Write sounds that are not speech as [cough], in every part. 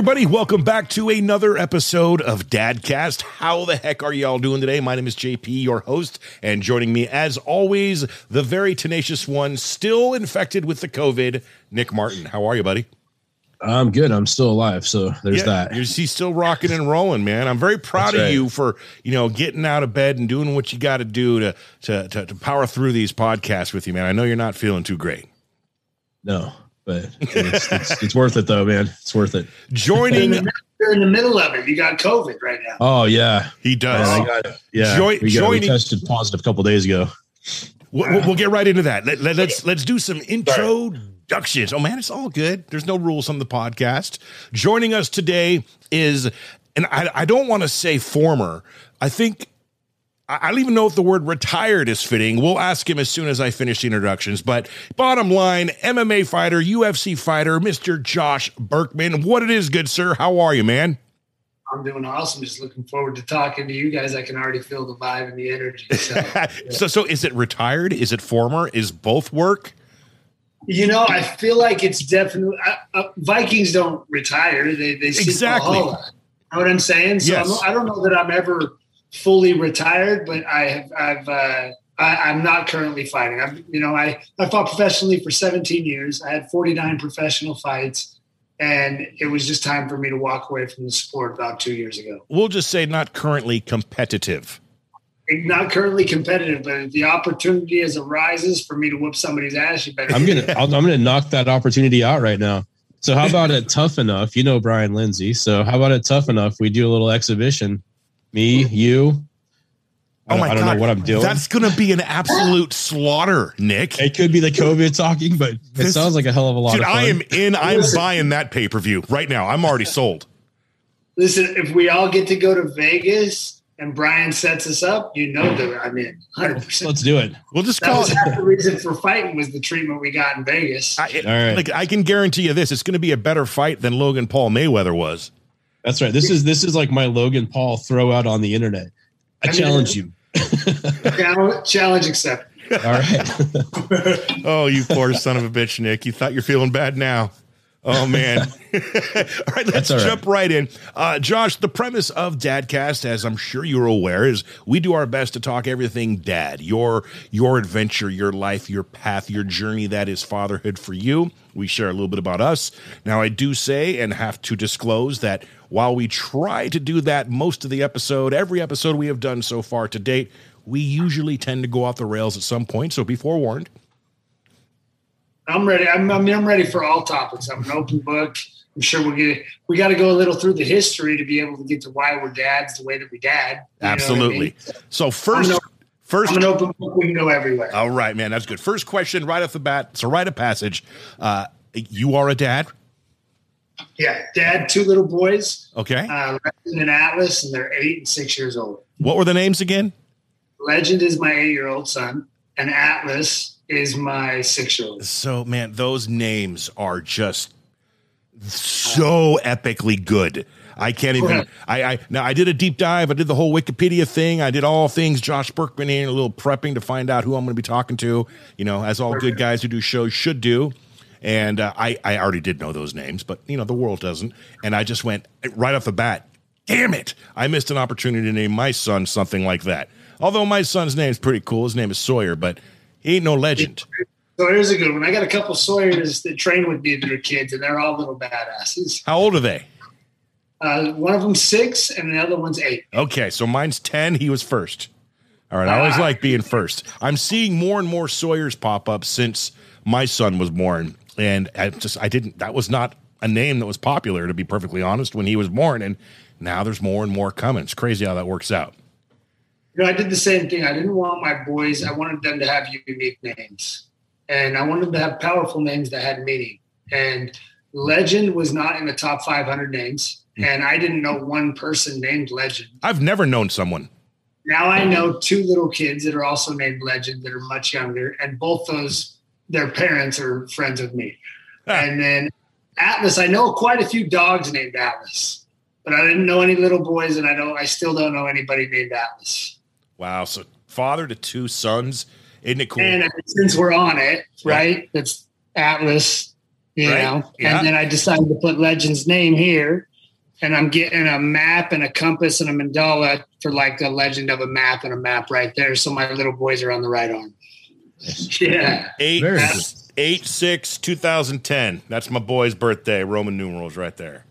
Everybody, welcome back to another episode of Dadcast. How the heck are y'all doing today? My name is JP, your host, and joining me, as always, the very tenacious one, still infected with the COVID, Nick Martin. How are you, buddy? I'm good. I'm still alive. So there's Yeah, that. You're, he's still rocking and rolling, man. I'm very proud That's of right. you for you know getting out of bed and doing what you got to do to to to to power through these podcasts with you, man. I know you're not feeling too great. No, but it's, it's, it's worth it though, man. It's worth it. Joining, You're in the middle of it. You got COVID right now. Oh yeah. he Man, does. I got. Yeah. Join- we, got, we joining- tested positive a couple days ago. We'll, we'll- we'll get right into that. Let, let, us let's do some introductions. Oh man, it's all good. There's no rules on the podcast. Joining us today is, and I, I don't want to say former. I think I don't even know if the word retired is fitting. We'll ask him as soon as I finish the introductions. But bottom line, MMA fighter, UFC fighter, Mr. Josh Burkman. What it is, good sir. How are you, man? I'm doing awesome. Just looking forward to talking to you guys. I can already feel the vibe and the energy. So, [laughs] so, so is it retired? Is it former? Is both work? you know, I feel like it's definitely uh, uh, Vikings don't retire. They they Exactly. Know what I'm saying? So Yes. I'm, I don't know that I'm ever fully retired, but I have I've uh, I, I'm not currently fighting. I'm you know I I fought professionally for 17 years. I had 49 professional fights. And it was just time for me to walk away from the sport about two years ago. We'll just say not currently competitive. not currently competitive, but if the opportunity as arises for me to whoop somebody's ass, you better. I'm gonna I'll, I'm gonna knock that opportunity out right now. So how about it tough enough? You know Brian Lindsay. So how about it tough enough? We do a little exhibition. Me, you. I Oh don't, my I don't god, know what I'm doing. That's going to be an absolute slaughter, Nick. it could be the COVID talking, but it This- sounds like a hell of a lot Dude, of fun. I am in. I'm buying that pay per view right now. I'm already sold. Listen, if we all get to go to Vegas and Brian sets us up, you know that I'm in 100. percent Let's do it. We'll just That call was it. half the reason for fighting was the treatment we got in Vegas. I, it- All right. Like I can guarantee you this: it's going to be a better fight than Logan Paul Mayweather was. That's right. This is this is like my Logan Paul throw out on the internet. I I mean- challenge you. challenge, challenge accepted. [laughs] All right. [laughs] Oh, you poor son of a bitch, Nick! You thought you're feeling bad now. Oh man! [laughs] all right, let's That's all right. jump right in. Uh, Josh, the premise of Dadcast, as I'm sure you're aware, is we do our best to talk everything Dad, your your adventure, your life, your path, your journey that is fatherhood for you. We share a little bit about us. Now, I do say and have to disclose that while we try to do that most of the episode, every episode we have done so far to date, we usually tend to go off the rails at some point. So be forewarned. I'm ready. I'm, I'm, I'm ready for all topics. I'm an open book. I'm sure we'll get. We got to go a little through the history to be able to get to why we're dads the way that we dad. What I Absolutely. mean? So first, I'm an- first. I'm an open book. We can go everywhere. All right, man, that's good. First question, right off the bat. It's a rite of passage. Uh, you are a dad, Yeah, dad, two little boys, okay? uh, Legend and Atlas, and they're eight and six years old. what were the names again? Legend is my eight-year-old son, and Atlas is my six-year-old. So, man, those names are just so epically good. I can't even. I, I now I did a deep dive. I did the whole Wikipedia thing. I did all things Josh Burkman here, a little prepping to find out who I'm going to be talking to. You know, as all good guys who do shows should do. And uh, I I already did know those names, but you know the world doesn't. And I just went right off the bat. Damn it! I missed an opportunity to name my son something like that. Although my son's name is pretty cool. His name is Sawyer, but he ain't no legend. So here's a good one. I got a couple Sawyers that train with me that are kids, and they're all little badasses. How old are they? Uh, one of them six, and the other one's eight. Okay, so mine's 10. He was first. All right, I always Ah. like being first. I'm seeing more and more Sawyers pop up since my son was born. And I just, I didn't, that was not a name that was popular, to be perfectly honest, when he was born. And now there's more and more coming. It's crazy how that works out. You know, I did the same thing. I didn't want my boys. I wanted them to have unique names, and I wanted them to have powerful names that had meaning. And Legend was not in the top 500 names, hmm. and I didn't know one person named Legend. I've never known someone. Now I know two little kids that are also named Legend that are much younger, and both those their parents are friends with me. Ah. And then Atlas, I know quite a few dogs named Atlas, but I didn't know any little boys, and I don't. I still don't know anybody named Atlas. Wow. So father to two sons. Isn't it cool? And uh, since we're on it, right? That's Atlas. You Right. know, Yeah. and then I decided to put Legend's name here, and I'm getting a map and a compass and a mandala for like the legend of a map and a map right there. So my little boys are on the right arm. [laughs] Yeah. Eight, Very good. eight, six, 2010. That's my boy's birthday. Roman numerals right there.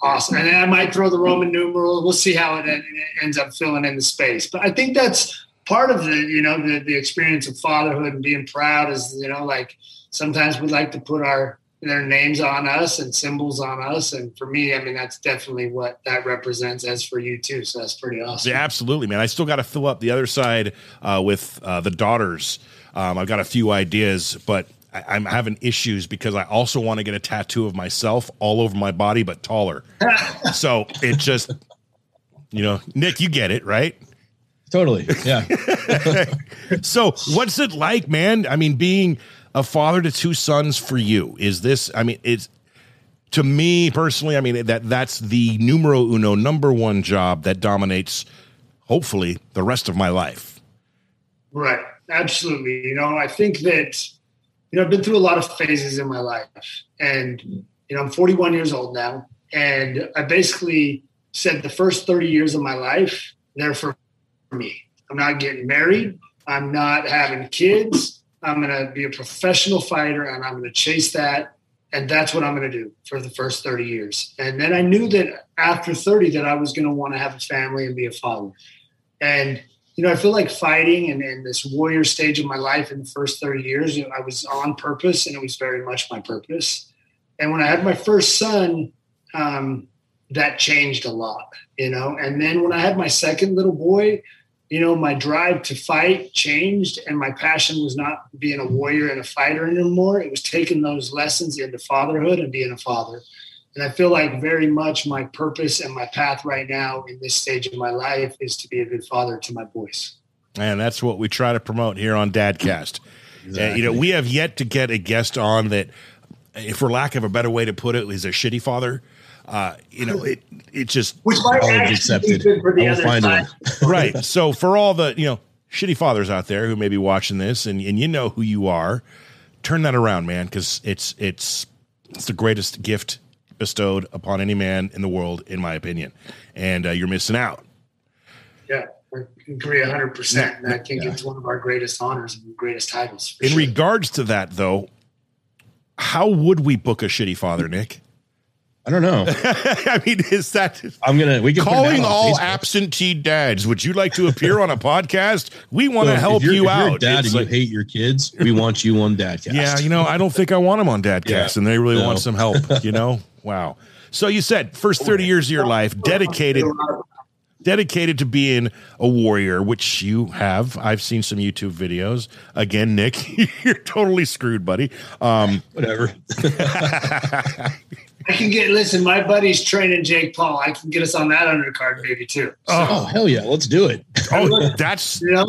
Awesome. And then I might throw the Roman numeral. We'll see how it, it ends up filling in the space. But I think that's part of the, you know, the, the experience of fatherhood and being proud is, you know, like sometimes we like to put our, their names on us and symbols on us. And for me, I mean, that's definitely what that represents as for you too. So that's pretty awesome. Yeah, absolutely, man. I still got to fill up the other side uh, with uh, the daughters. Um, I've got a few ideas, but I, I'm having issues because I also want to get a tattoo of myself all over my body, but taller. [laughs] so it just, you know, Nick, you get it, right? Totally. Yeah. [laughs] So what's it like, man? I mean, being a father to two sons for you is this? I mean, it's to me personally. I mean that that's the numero uno number one job that dominates, hopefully, the rest of my life. Right. Absolutely. You know, I think that, you know, I've been through a lot of phases in my life. And, you know, I'm 41 years old now. And I basically said the first 30 years of my life, they're for me. I'm not getting married. I'm not having kids. I'm going to be a professional fighter and I'm going to chase that. And that's what I'm going to do for the first 30 years. And then I knew that after 30 that I was going to want to have a family and be a father. And you know, I feel like fighting and, and this warrior stage of my life in the first 30 years, you know, I was on purpose and it was very much my purpose. And when I had my first son, um, that changed a lot, you know. And then when I had my second little boy, you know, my drive to fight changed and my passion was not being a warrior and a fighter anymore. It was taking those lessons into fatherhood and being a father. And I feel like very much my purpose and my path right now in this stage of my life is to be a good father to my boys. And that's what we try to promote here on Dadcast. Uh, you know, we have yet to get a guest on that, for lack of a better way to put it, is a shitty father. Uh, you know, it it just Which might College actually accepted. be good for the I will other find side. one. [laughs] right. So for all the you know shitty fathers out there who may be watching this, and and you know who you are, turn that around, man, because it's it's it's the greatest gift bestowed upon any man in the world, in my opinion, and uh, you're missing out. Yeah, I agree 100%. And I think it's one of our greatest honors and greatest titles. In sure. regards to that, though, how would we book a shitty father, Nick? I don't know. [laughs] I mean, is that I'm gonna we can put calling all Facebook. absentee dads? Would you like to appear on a podcast? We want to So help if you're- you if you're a out. Dad, It's and like- you hate your kids. We want you on Dadcast. Yeah, you know, I don't think I want them on Dadcast, Yeah. and they really No. want some help. You know, [laughs] wow. So you said first thirty years of your life dedicated [laughs] dedicated to being a warrior, which you have. I've seen some YouTube videos. Again, Nick, [laughs] you're totally screwed, buddy. Um, [laughs] whatever. I can get, listen, my buddy's training Jake Paul. I can get us on that undercard maybe too. oh hell yeah, let's do it. oh, that's You know,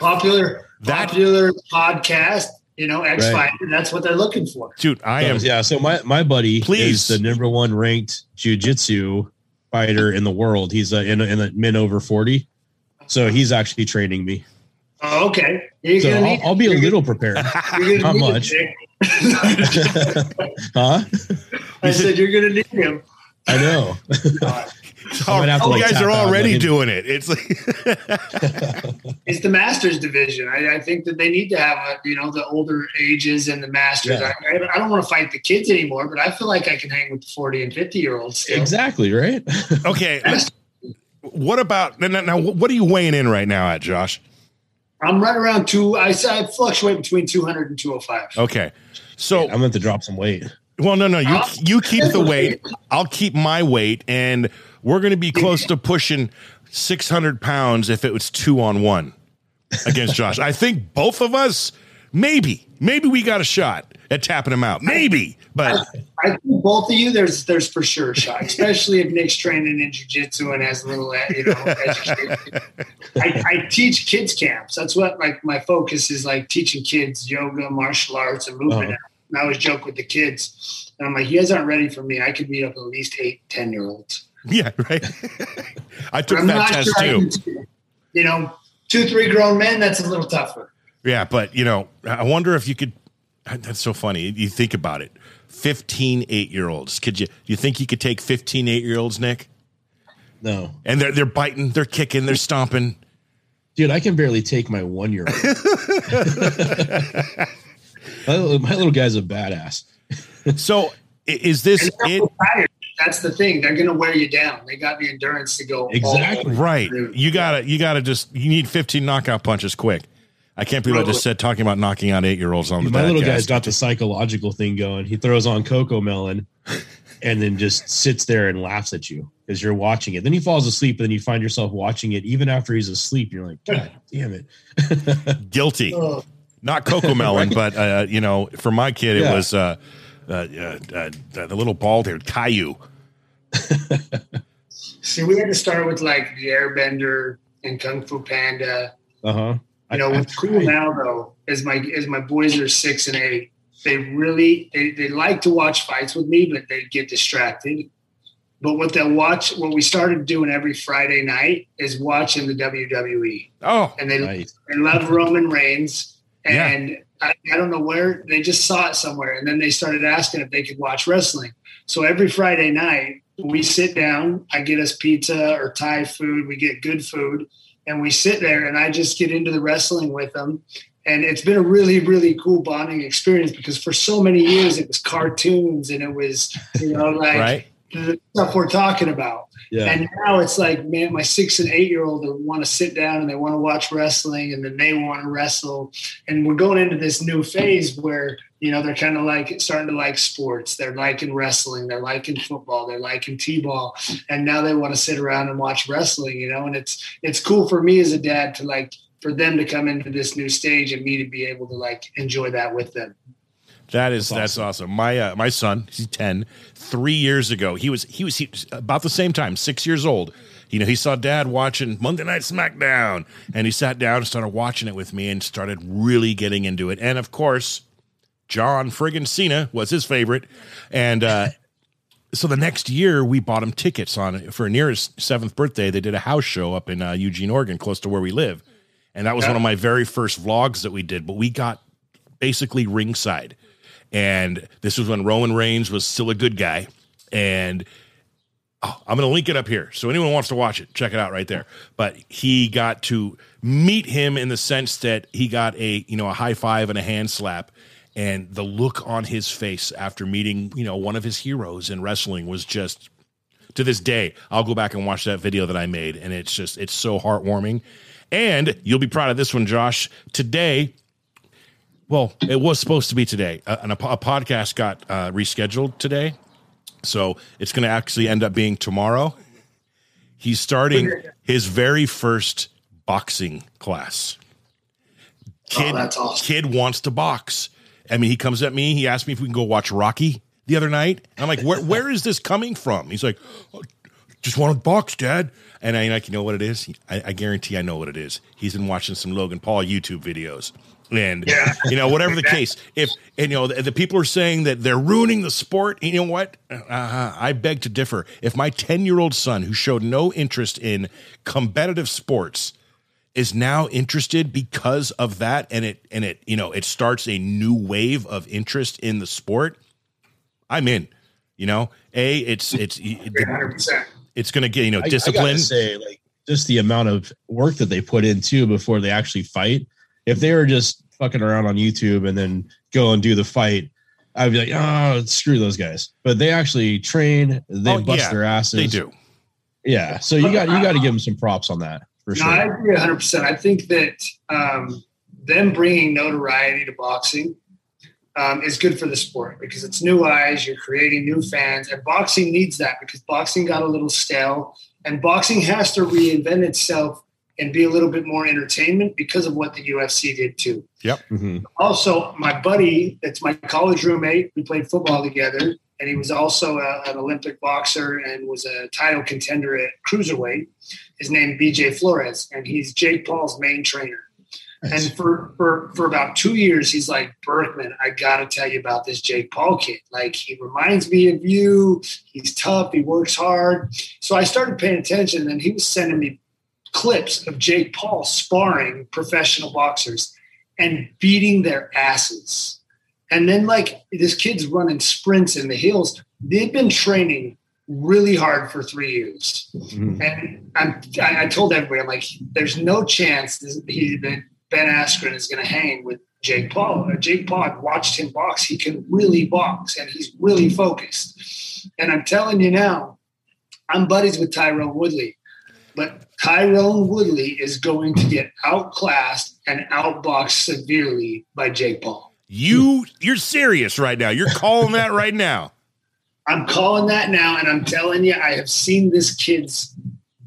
popular, That- popular podcast, you know, X Right. Fighter. That's what they're looking for. dude. I am. yeah. So my my buddy Please. is the number one ranked jujitsu fighter in the world. He's uh, in in the men over forty. So he's actually training me. Oh, okay. You're So I'll, need- I'll be a little prepared. [laughs] [laughs] not much. [laughs] huh? I said you're going to need him. I know. [laughs] Oh, might have to, oh, you guys are already let doing it. It's like [laughs] It's the masters division. I, I think that they need to have, a, you know, the older ages and the masters. Yeah. I, I don't want to fight the kids anymore, but I feel like I can hang with the 40 and 50 year olds. Still. exactly right. [laughs] okay. What about now? now what are you weighing in right now at Josh? I'm right around two. I, I fluctuate between 200 and 205. Okay, so I'm going to drop some weight. Well, no, no. You uh, you keep the weight. I'll keep my weight, and we're going to be close to pushing six hundred pounds if it was two on one against [laughs] Josh. I think both of us, maybe, maybe we got a shot at tapping him out. Maybe, but I think both of you, there's there's for sure a shot, especially if Nick's training in jujitsu and has a little, uh, you know. I, I teach kids camps. That's what like my focus is like teaching kids yoga, martial arts, and movement. Uh-huh. And I always joke with the kids, and I'm like, you guys aren't ready for me. I could beat up at least eight, ten year olds. [laughs] yeah, right. [laughs] I took I'm that not test sure too. can- You know, two, three grown men. That's a little tougher. Yeah, but you know, I wonder if you could. That's so funny. You think about it. 15 eight year olds. Could you, you think you could take 15 eight year olds, Nick? No. And they're, they're biting, they're kicking, they're stomping. Dude, I can barely take my one year old. [laughs] my, my little guy's a badass. So is this it? That's the thing. They're going to wear you down. They got the endurance to go. Exactly. Right. You gotta, you gotta just, you need 15 knockout punches quick. I can't believe I just said talking about knocking out eight year olds on the My little guy's got the psychological thing going. He throws on CoComelon and then just sits there and laughs at you as you're watching it. Then he falls asleep, and then you find yourself watching it even after he's asleep. You're like, God damn it. guilty. Oh, Not CoComelon, [laughs] but uh, you know, for my kid, it Yeah. was uh, uh, uh, uh, the little bald haired Caillou. [laughs] See, we had to start with like the Airbender and Kung Fu Panda. Uh huh. You know, what's cool now though is my is my boys are six and eight. They really they, they like to watch fights with me, but they get distracted. But what they'll watch, what we started doing every Friday night is watching the WWE, Oh, and they Nice. they love Roman Reigns, Yeah. I, I don't know where they just saw it somewhere, and then they started asking if they could watch wrestling. So every Friday night we sit down, I get us pizza or Thai food, we get good food, and we sit there, and I just get into the wrestling with them. And it's been a really, really cool bonding experience because for so many years it was cartoons and it was, you know, like right. the stuff we're talking about. Yeah. And now it's like, man, my six and eight year old want to sit down and they want to watch wrestling and then they want to wrestle. And we're going into this new phase where, you know, they're kind of like starting to like sports. They're liking wrestling. They're liking football. They're liking T-ball. And now they want to sit around and watch wrestling, you know, and it's, it's cool for me as a dad to like, for them to come into this new stage and me to be able to like enjoy that with them. That is That's that's awesome. My uh, my son, he's 10, 3 years ago. He was he was he, about the same time, 6 years old. You know, he saw dad watching Monday Night SmackDown and he sat down and started watching it with me and started really getting into it. And of course, John friggin' Cena was his favorite. And uh so the next year we bought him tickets on for near his 7th birthday. They did a house show up in uh, Eugene, Oregon, close to where we live. And that was one of my very first vlogs that we did, but we got basically ringside. And this was when Roman Reigns was still a good guy. And oh, I'm going to link it up here. So anyone wants to watch it, check it out right there. But he got to meet him in the sense that he got a, you know, a high five and a hand slap. And the look on his face after meeting, you know, one of his heroes in wrestling was just to this day. I'll go back and watch that video that I made. And it's just, it's so heartwarming. And you'll be proud of this one, Josh. Today, well, it was supposed to be today, uh, and a, a podcast got uh, rescheduled today, so it's going to actually end up being tomorrow. He's starting his very first boxing class. Kid, Oh, awesome. kid wants to box. I mean, he comes at me. He asked me if we can go watch Rocky the other night. I'm like, where where is this coming from? He's like, "Oh, just want to box, Dad. And I like, you know what it is? I, I guarantee I know what it is. He's been watching some Logan Paul YouTube videos. And Yeah. you know, whatever the [laughs] case, if and, you know the, the people are saying that they're ruining the sport, you know what? Uh, I beg to differ. If my ten year old son, who showed no interest in competitive sports, is now interested because of that, and it and it you know it starts a new wave of interest in the sport, I'm in. You know, a it's it's hundred percent. it's going to get you know I- I, discipline. say, like, just the amount of work that they put in too before they actually fight. If they were just fucking around on YouTube and then go and do the fight, I'd be like, oh, screw those guys. But they actually train. They Oh, bust yeah, their asses. they do. Yeah. So you got you got to give them some props on that for sure. No, I agree 100. percent I think that um, them bringing notoriety to boxing um, is good for the sport because it's new eyes. You're creating new fans, and boxing needs that because boxing got a little stale, and boxing has to reinvent itself and be a little bit more entertainment because of what the UFC did too. Mhm. Also, my buddy, that's my college roommate, we played football together, and he was also a, an Olympic boxer and was a title contender at cruiserweight. His name BJ Flores, and he's Jake Paul's main trainer. Nice. And for, for for about two years, he's like Burkman. I got to tell you about this Jake Paul kid. Like he reminds me of you. He's tough. He works hard. So I started paying attention, and he was sending me clips of Jake Paul sparring professional boxers and beating their asses. And then like this kid's running sprints in the hills. They've been training really hard for three years. Mm-hmm. And I'm, I, I, told everybody, I'm like, there's no chance he, that Ben Askren is going to hang with Jake Paul. Uh, Jake Paul, I've watched him box. He can really box and he's really focused. And I'm telling you now, I'm buddies with Tyron Woodley, but Tyron Woodley is going to get outclassed and outboxed severely by Jake Paul. You you're serious right now. You're calling that right now. [laughs] I'm calling that now, and I'm telling you, I have seen this kid's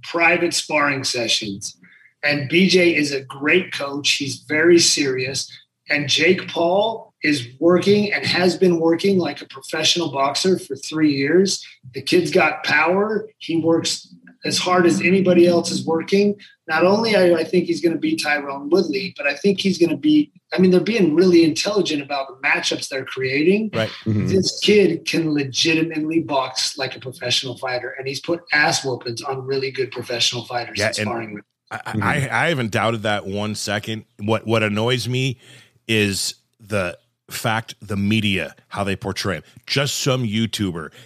private sparring sessions. And BJ is a great coach. He's very serious. And Jake Paul is working and has been working like a professional boxer for three years. The kid's got power. He works as hard as anybody else is working. Not only I, I think he's going to beat Tyron Woodley, but I think he's going to beat. I mean, they're being really intelligent about the matchups they're creating. Right. Mm-hmm. This kid can legitimately box like a professional fighter, and he's put ass whoopings on really good professional fighters. Yeah, sparring with. I, mm-hmm. I, I haven't doubted that one second. What what annoys me is the fact the media how they portray him. Just some YouTuber. [laughs]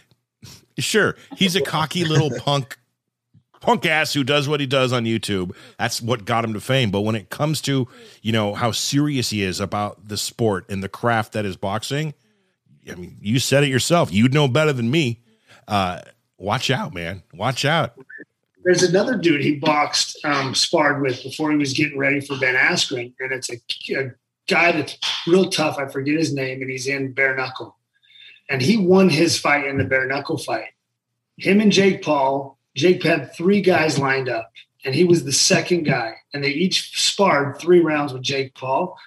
Sure, he's a cocky little [laughs] punk punk ass who does what he does on YouTube. That's what got him to fame. But when it comes to, you know, how serious he is about the sport and the craft that is boxing, I mean, you said it yourself. You'd know better than me. Uh, watch out, man. Watch out. There's another dude he boxed, um, sparred with before he was getting ready for Ben Askren, and it's a, a guy that's real tough. I forget his name, and he's in bare knuckle, and he won his fight in the bare knuckle fight. Him and Jake Paul Jake had three guys lined up, and he was the second guy, and they each sparred three rounds with Jake Paul.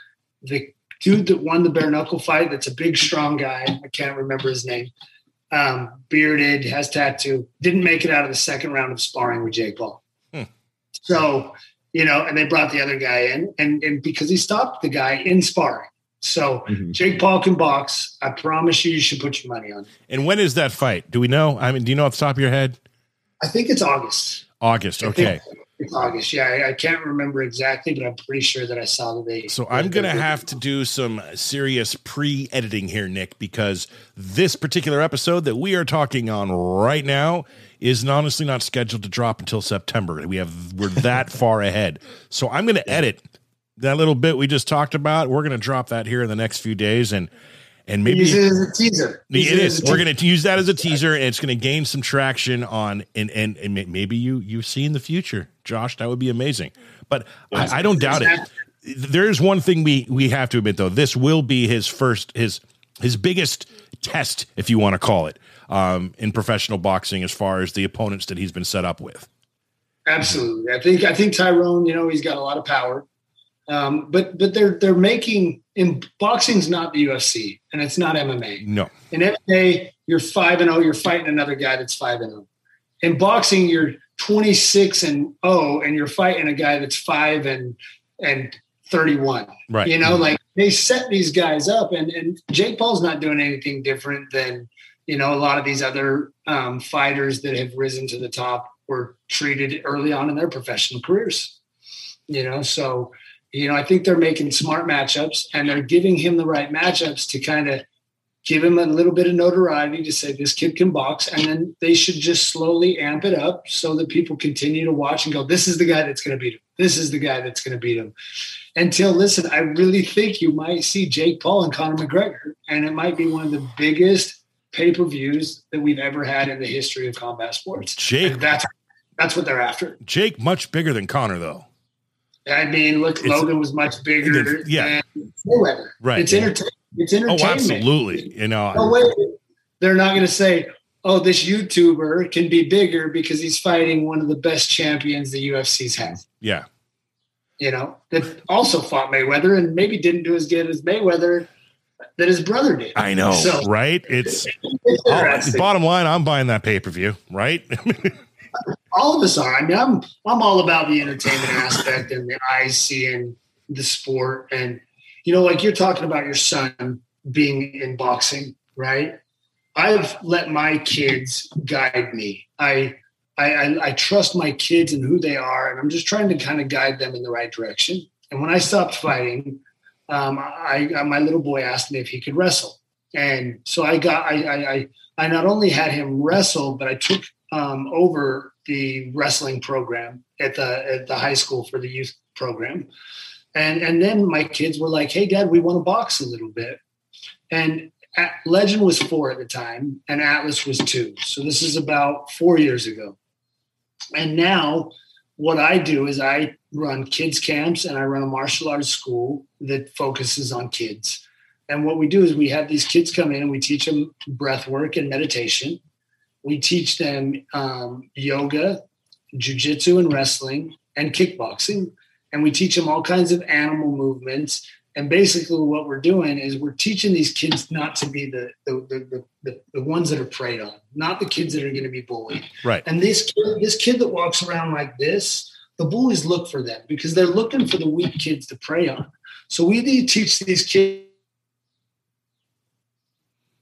The dude that won the bare knuckle fight, that's a big, strong guy. I can't remember his name. Um, bearded, has tattoo. Didn't make it out of the second round of sparring with Jake Paul. Hmm. So, you know, and they brought the other guy in, and and because he stopped the guy in sparring. So mm-hmm. Jake Paul can box. I promise you, you should put your money on. And when is that fight? Do we know? I mean, do you know off the top of your head? I think it's August. August. Okay. It's August. Yeah, I, I, can't remember exactly, but I'm pretty sure that I saw the date. So I'm going to have to do some serious pre editing here, Nick, because this particular episode that we are talking on right now is honestly not scheduled to drop until September. We have we're that [laughs] far ahead. So I'm going to edit that little bit we just talked about. We're going to drop that here in the next few days and and maybe use it as a teaser. Use it is. We're going to use that as a teaser, and it's going to gain some traction on, and and, and maybe you you see in the future, Josh. That would be amazing. But I, I, don't doubt it. There's one thing we we have to admit though. This will be his first his his biggest test, if you want to call it, um, in professional boxing, as far as the opponents that he's been set up with. Absolutely, I think I think Tyron. You know, he's got a lot of power. Um, but but they're they're making in boxing's not the UFC and it's not MMA. No. In MMA, you're five and zero. Oh, you're fighting another guy that's five and zero. Oh. In boxing, you're 26 and 0 and you're fighting a guy that's 5 and and 31 right you know like they set these guys up and and jake paul's not doing anything different than you know a lot of these other um, fighters that have risen to the top were treated early on in their professional careers you know so you know, I think they're making smart matchups and they're giving him the right matchups to kind of give him a little bit of notoriety to say this kid can box. And then they should just slowly amp it up so that people continue to watch and go, this is the guy that's going to beat him. This is the guy that's going to beat him. Until, listen, I really think you might see Jake Paul and Conor McGregor. And it might be one of the biggest pay per views that we've ever had in the history of combat sports. Jake. And that's, that's what they're after. Jake, much bigger than Conor, though. I mean, look, it's, Logan was much bigger. Yeah, Mayweather. Right. It's entertainment. It's oh, entertainment. Oh, absolutely. You know, no way. They're not going to say, "Oh, this YouTuber can be bigger because he's fighting one of the best champions the UFC's had." Yeah. You know, that also fought Mayweather and maybe didn't do as good as Mayweather that his brother did. I know, so, right? It's, [laughs] it's oh, bottom line. I'm buying that pay per view, right? [laughs] all of us are. I mean, I'm I'm all about the entertainment aspect and the eyes seeing the sport, and you know, like you're talking about your son being in boxing, right? I've let my kids guide me. I I, I, I trust my kids and who they are, and I'm just trying to kind of guide them in the right direction. And when I stopped fighting, um, I, I, my little boy asked me if he could wrestle, and so I got I I, I not only had him wrestle, but I took um, over the wrestling program at the at the high school for the youth program, and and then my kids were like, "Hey, Dad, we want to box a little bit," and Legend was four at the time, and Atlas was two. So this is about four years ago. And now, what I do is I run kids camps and I run a martial arts school that focuses on kids. And what we do is we have these kids come in and we teach them breath work and meditation. We teach them um, yoga, jujitsu, and wrestling, and kickboxing. And we teach them all kinds of animal movements and basically, what we're doing is we're teaching these kids not to be the the, the, the, the ones that are preyed on, not the kids that are going to be bullied. Right. And this kid, this kid that walks around like this, the bullies look for them because they're looking for the weak kids to prey on. So we need to teach these kids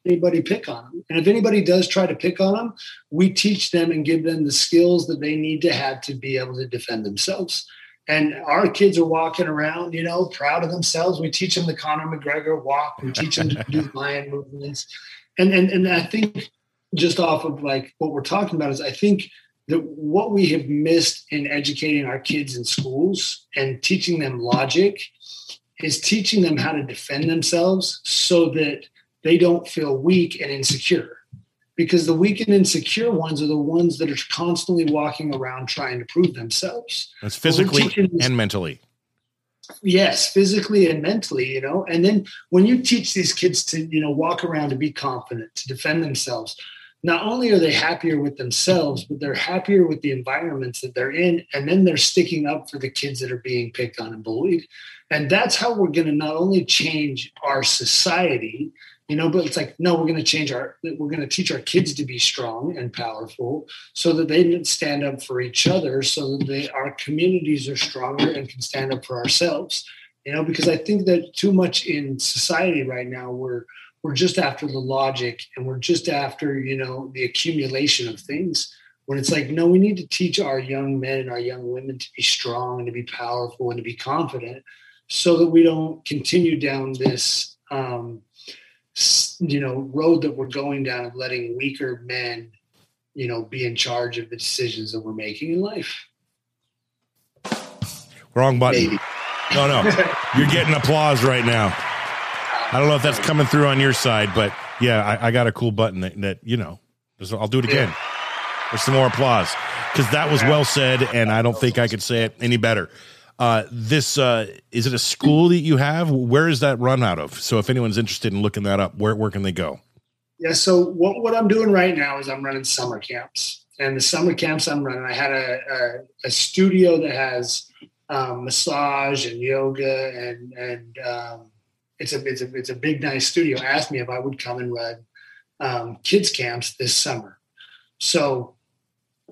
anybody pick on them. And if anybody does try to pick on them, we teach them and give them the skills that they need to have to be able to defend themselves. And our kids are walking around, you know, proud of themselves. We teach them the Conor McGregor walk. We teach them to do [laughs] lion movements. And, and, and I think just off of like what we're talking about is I think that what we have missed in educating our kids in schools and teaching them logic is teaching them how to defend themselves so that they don't feel weak and insecure because the weak and insecure ones are the ones that are constantly walking around trying to prove themselves. That's physically and mentally. Yes, physically and mentally, you know. And then when you teach these kids to, you know, walk around to be confident, to defend themselves, not only are they happier with themselves, but they're happier with the environments that they're in. And then they're sticking up for the kids that are being picked on and bullied. And that's how we're going to not only change our society, you know but it's like no we're going to change our we're going to teach our kids to be strong and powerful so that they can stand up for each other so that they our communities are stronger and can stand up for ourselves. You know because i think that too much in society right now we're we're just after the logic and we're just after you know the accumulation of things when it's like no we need to teach our young men and our young women to be strong and to be powerful and to be confident so that we don't continue down this um, you know road that we're going down of letting weaker men you know be in charge of the decisions that we're making in life. Wrong button. Maybe. no no. [laughs] You're getting applause right now. I don't know if that's coming through on your side but yeah i, I got a cool button that, that you know i'll do it again. Yeah. there's some more applause. Because that was well said and i don't think i could say it any better uh, this uh, is it a school that you have? Where is that run out of? So if anyone's interested in looking that up, where where can they go? Yeah, so what what I'm doing right now is I'm running summer camps, and the summer camps I'm running, I had a a, a studio that has um, massage and yoga and and um, it's a it's a it's a big nice studio. Asked me if I would come and run um, kids camps this summer. So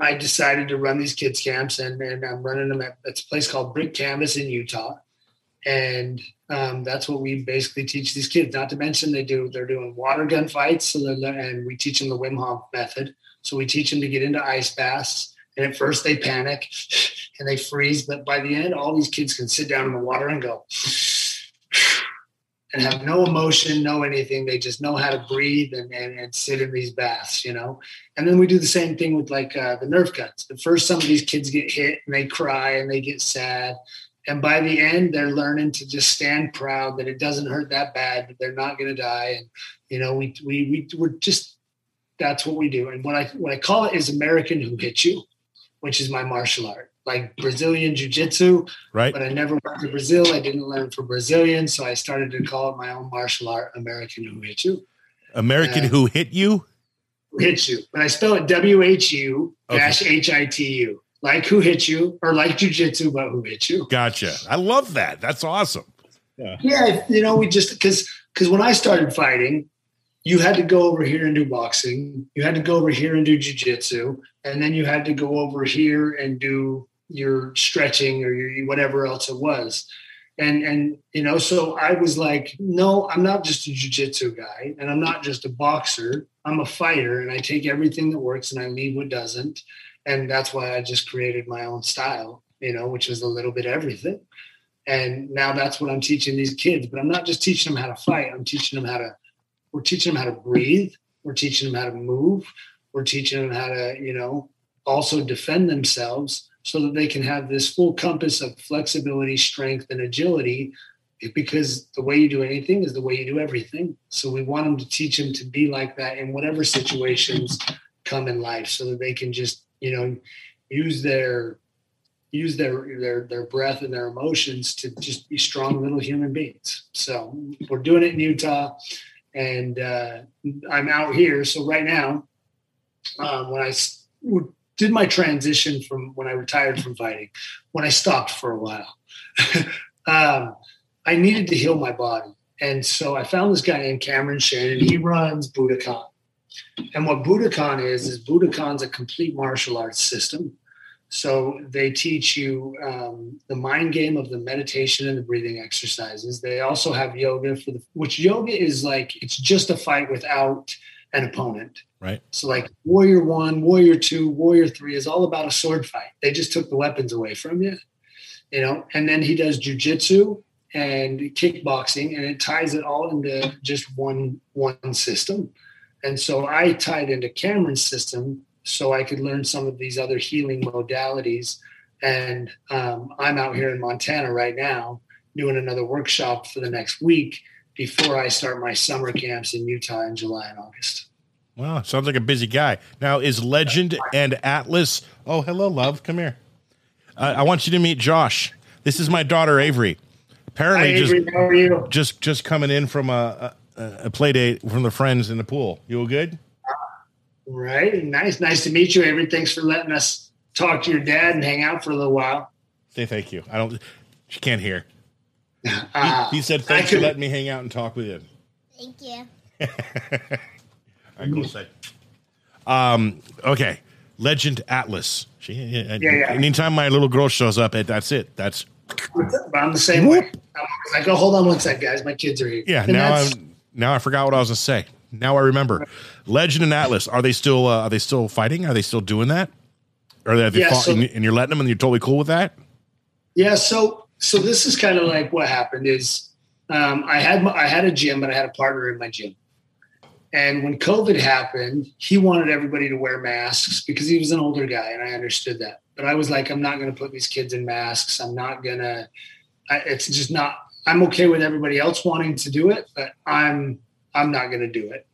I decided to run these kids camps, and, and I'm running them at it's a place called Brick Canvas in Utah, and um, that's what we basically teach these kids. Not to mention they do they're doing water gun fights, so and we teach them the Wim Hof method. So we teach them to get into ice baths, and at first they panic [laughs] and they freeze, but by the end, all these kids can sit down in the water and go and have no emotion, no anything. They just know how to breathe and, and, and, sit in these baths, you know. And then we do the same thing with like uh, the nerve guns. At first, some of these kids get hit and they cry and they get sad. And by the end, they're learning to just stand proud that it doesn't hurt that bad, that they're not going to die. And, you know, we, we, we, we're just, that's what we do. And what I, what I call it is American Who Hit You, which is my martial art like Brazilian Jiu Jitsu. Right. But I never went to Brazil. I didn't learn for Brazilian. So I started to call it my own martial art, American Who Hit You. American uh, Who Hit You? Hit You. But I spell it W H U dash H I T U. Like Who Hit You or like Jiu Jitsu, but Who Hit You. Gotcha. I love that. That's awesome. Yeah. Yeah. You know, we just, because, because when I started fighting, you had to go over here and do boxing. You had to go over here and do jujitsu, and then you had to go over here and do your stretching or your whatever else it was and and you know so i was like no i'm not just a jiu-jitsu guy and i'm not just a boxer i'm a fighter and i take everything that works and i leave what doesn't and that's why i just created my own style you know which was a little bit everything And now that's what I'm teaching these kids. But I'm not just teaching them how to fight. I'm teaching them how to. We're teaching them how to breathe. We're teaching them how to move. We're teaching them how to, you know, also defend themselves so that they can have this full compass of flexibility, strength, and agility. Because the way you do anything is the way you do everything. So we want them to teach them to be like that in whatever situations come in life, so that they can just, you know, use their use their their their breath and their emotions to just be strong little human beings. So we're doing it in Utah, and uh, I'm out here. So right now, um, when I did my transition from when I retired from fighting, when I stopped for a while, [laughs] um, I needed to heal my body, and so I found this guy named Cameron Shannon. He runs Budokon. And what Budokon is, is Budokon's a complete martial arts system so they teach you um, the mind game of the meditation and the breathing exercises. They also have yoga for the which yoga is like it's just a fight without an opponent. Right. So like Warrior One, Warrior Two, Warrior Three is all about a sword fight. They just took the weapons away from you, you know. And then he does jujitsu and kickboxing, and it ties it all into just one one system. And so I tied into Cameron's system so I could learn some of these other healing modalities. And um, I'm out here in Montana right now doing another workshop for the next week before I start my summer camps in Utah in July and August. Wow, sounds like a busy guy. Now, is Legend and Atlas? Oh, hello, love. Come here. Uh, I want you to meet Josh. This is my daughter Avery. Apparently, Hi, Avery, just how are you? just just coming in from a, a, a play date from the friends in the pool. You all good? Right. Nice. Nice to meet you, Avery. Thanks for letting us talk to your dad and hang out for a little while. Say thank you. I don't. She can't hear. [laughs] Uh, He said I thanks for letting me hang out and talk with you. Thank you. [laughs] All right, cool. Say. Um. Okay. Legend Atlas. She. Yeah, yeah. Anytime my little girl shows up, that's it. That's But I'm the same way. I go, hold on one sec, guys. My kids are here. yeah. And now I'm. Now I forgot what I was gonna say. Now I remember. Legend and Atlas. Are they still? Uh, are they still fighting? Are they still doing that? Or they Yeah, fought so- and, and you're letting them, and you're totally cool with that? Yeah, so so this is kind of like what happened is um, I had my, I had a gym, and I had a partner in my gym. And when COVID happened, he wanted everybody to wear masks because he was an older guy, and I understood that. But I was like, I'm not going to put these kids in masks. I'm not gonna. It's just not. I'm okay with everybody else wanting to do it, but I'm I'm not going to do it.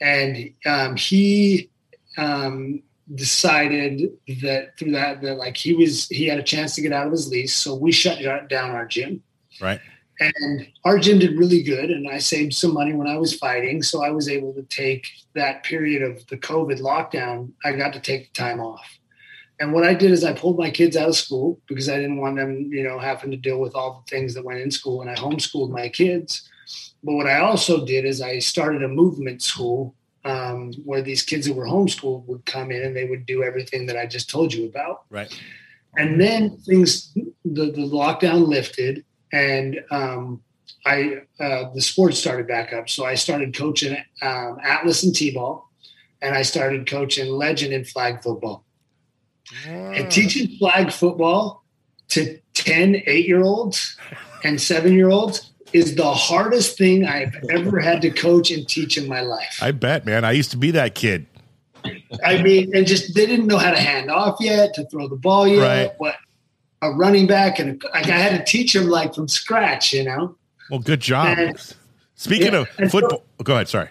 And um, he um, decided that through that that like he was he had a chance to get out of his lease so we shut down our gym Right. And our gym did really good and i saved some money when i was fighting so i was able to take that period of the covid lockdown i got to take the time off and what i did is i pulled my kids out of school because i didn't want them you know having to deal with all the things that went in school and i homeschooled my kids but what i also did is i started a movement school um, where these kids who were homeschooled would come in and they would do everything that I just told you about. Right. And then things, the, the lockdown lifted, and um, I uh, the sports started back up. So I started coaching um, Atlas and T-ball, and I started coaching Legend and flag football. And teaching flag football to 10 eight year olds and seven year olds is the hardest thing I've ever had to coach and teach in my life. I bet, man. I used to be that kid. I mean, and just they didn't know how to hand off yet, to throw the ball yet, Right. what a running back, and like I had to teach him like from scratch, you know. Well, good job. And- Speaking Yeah, of and so- football, go ahead. Sorry.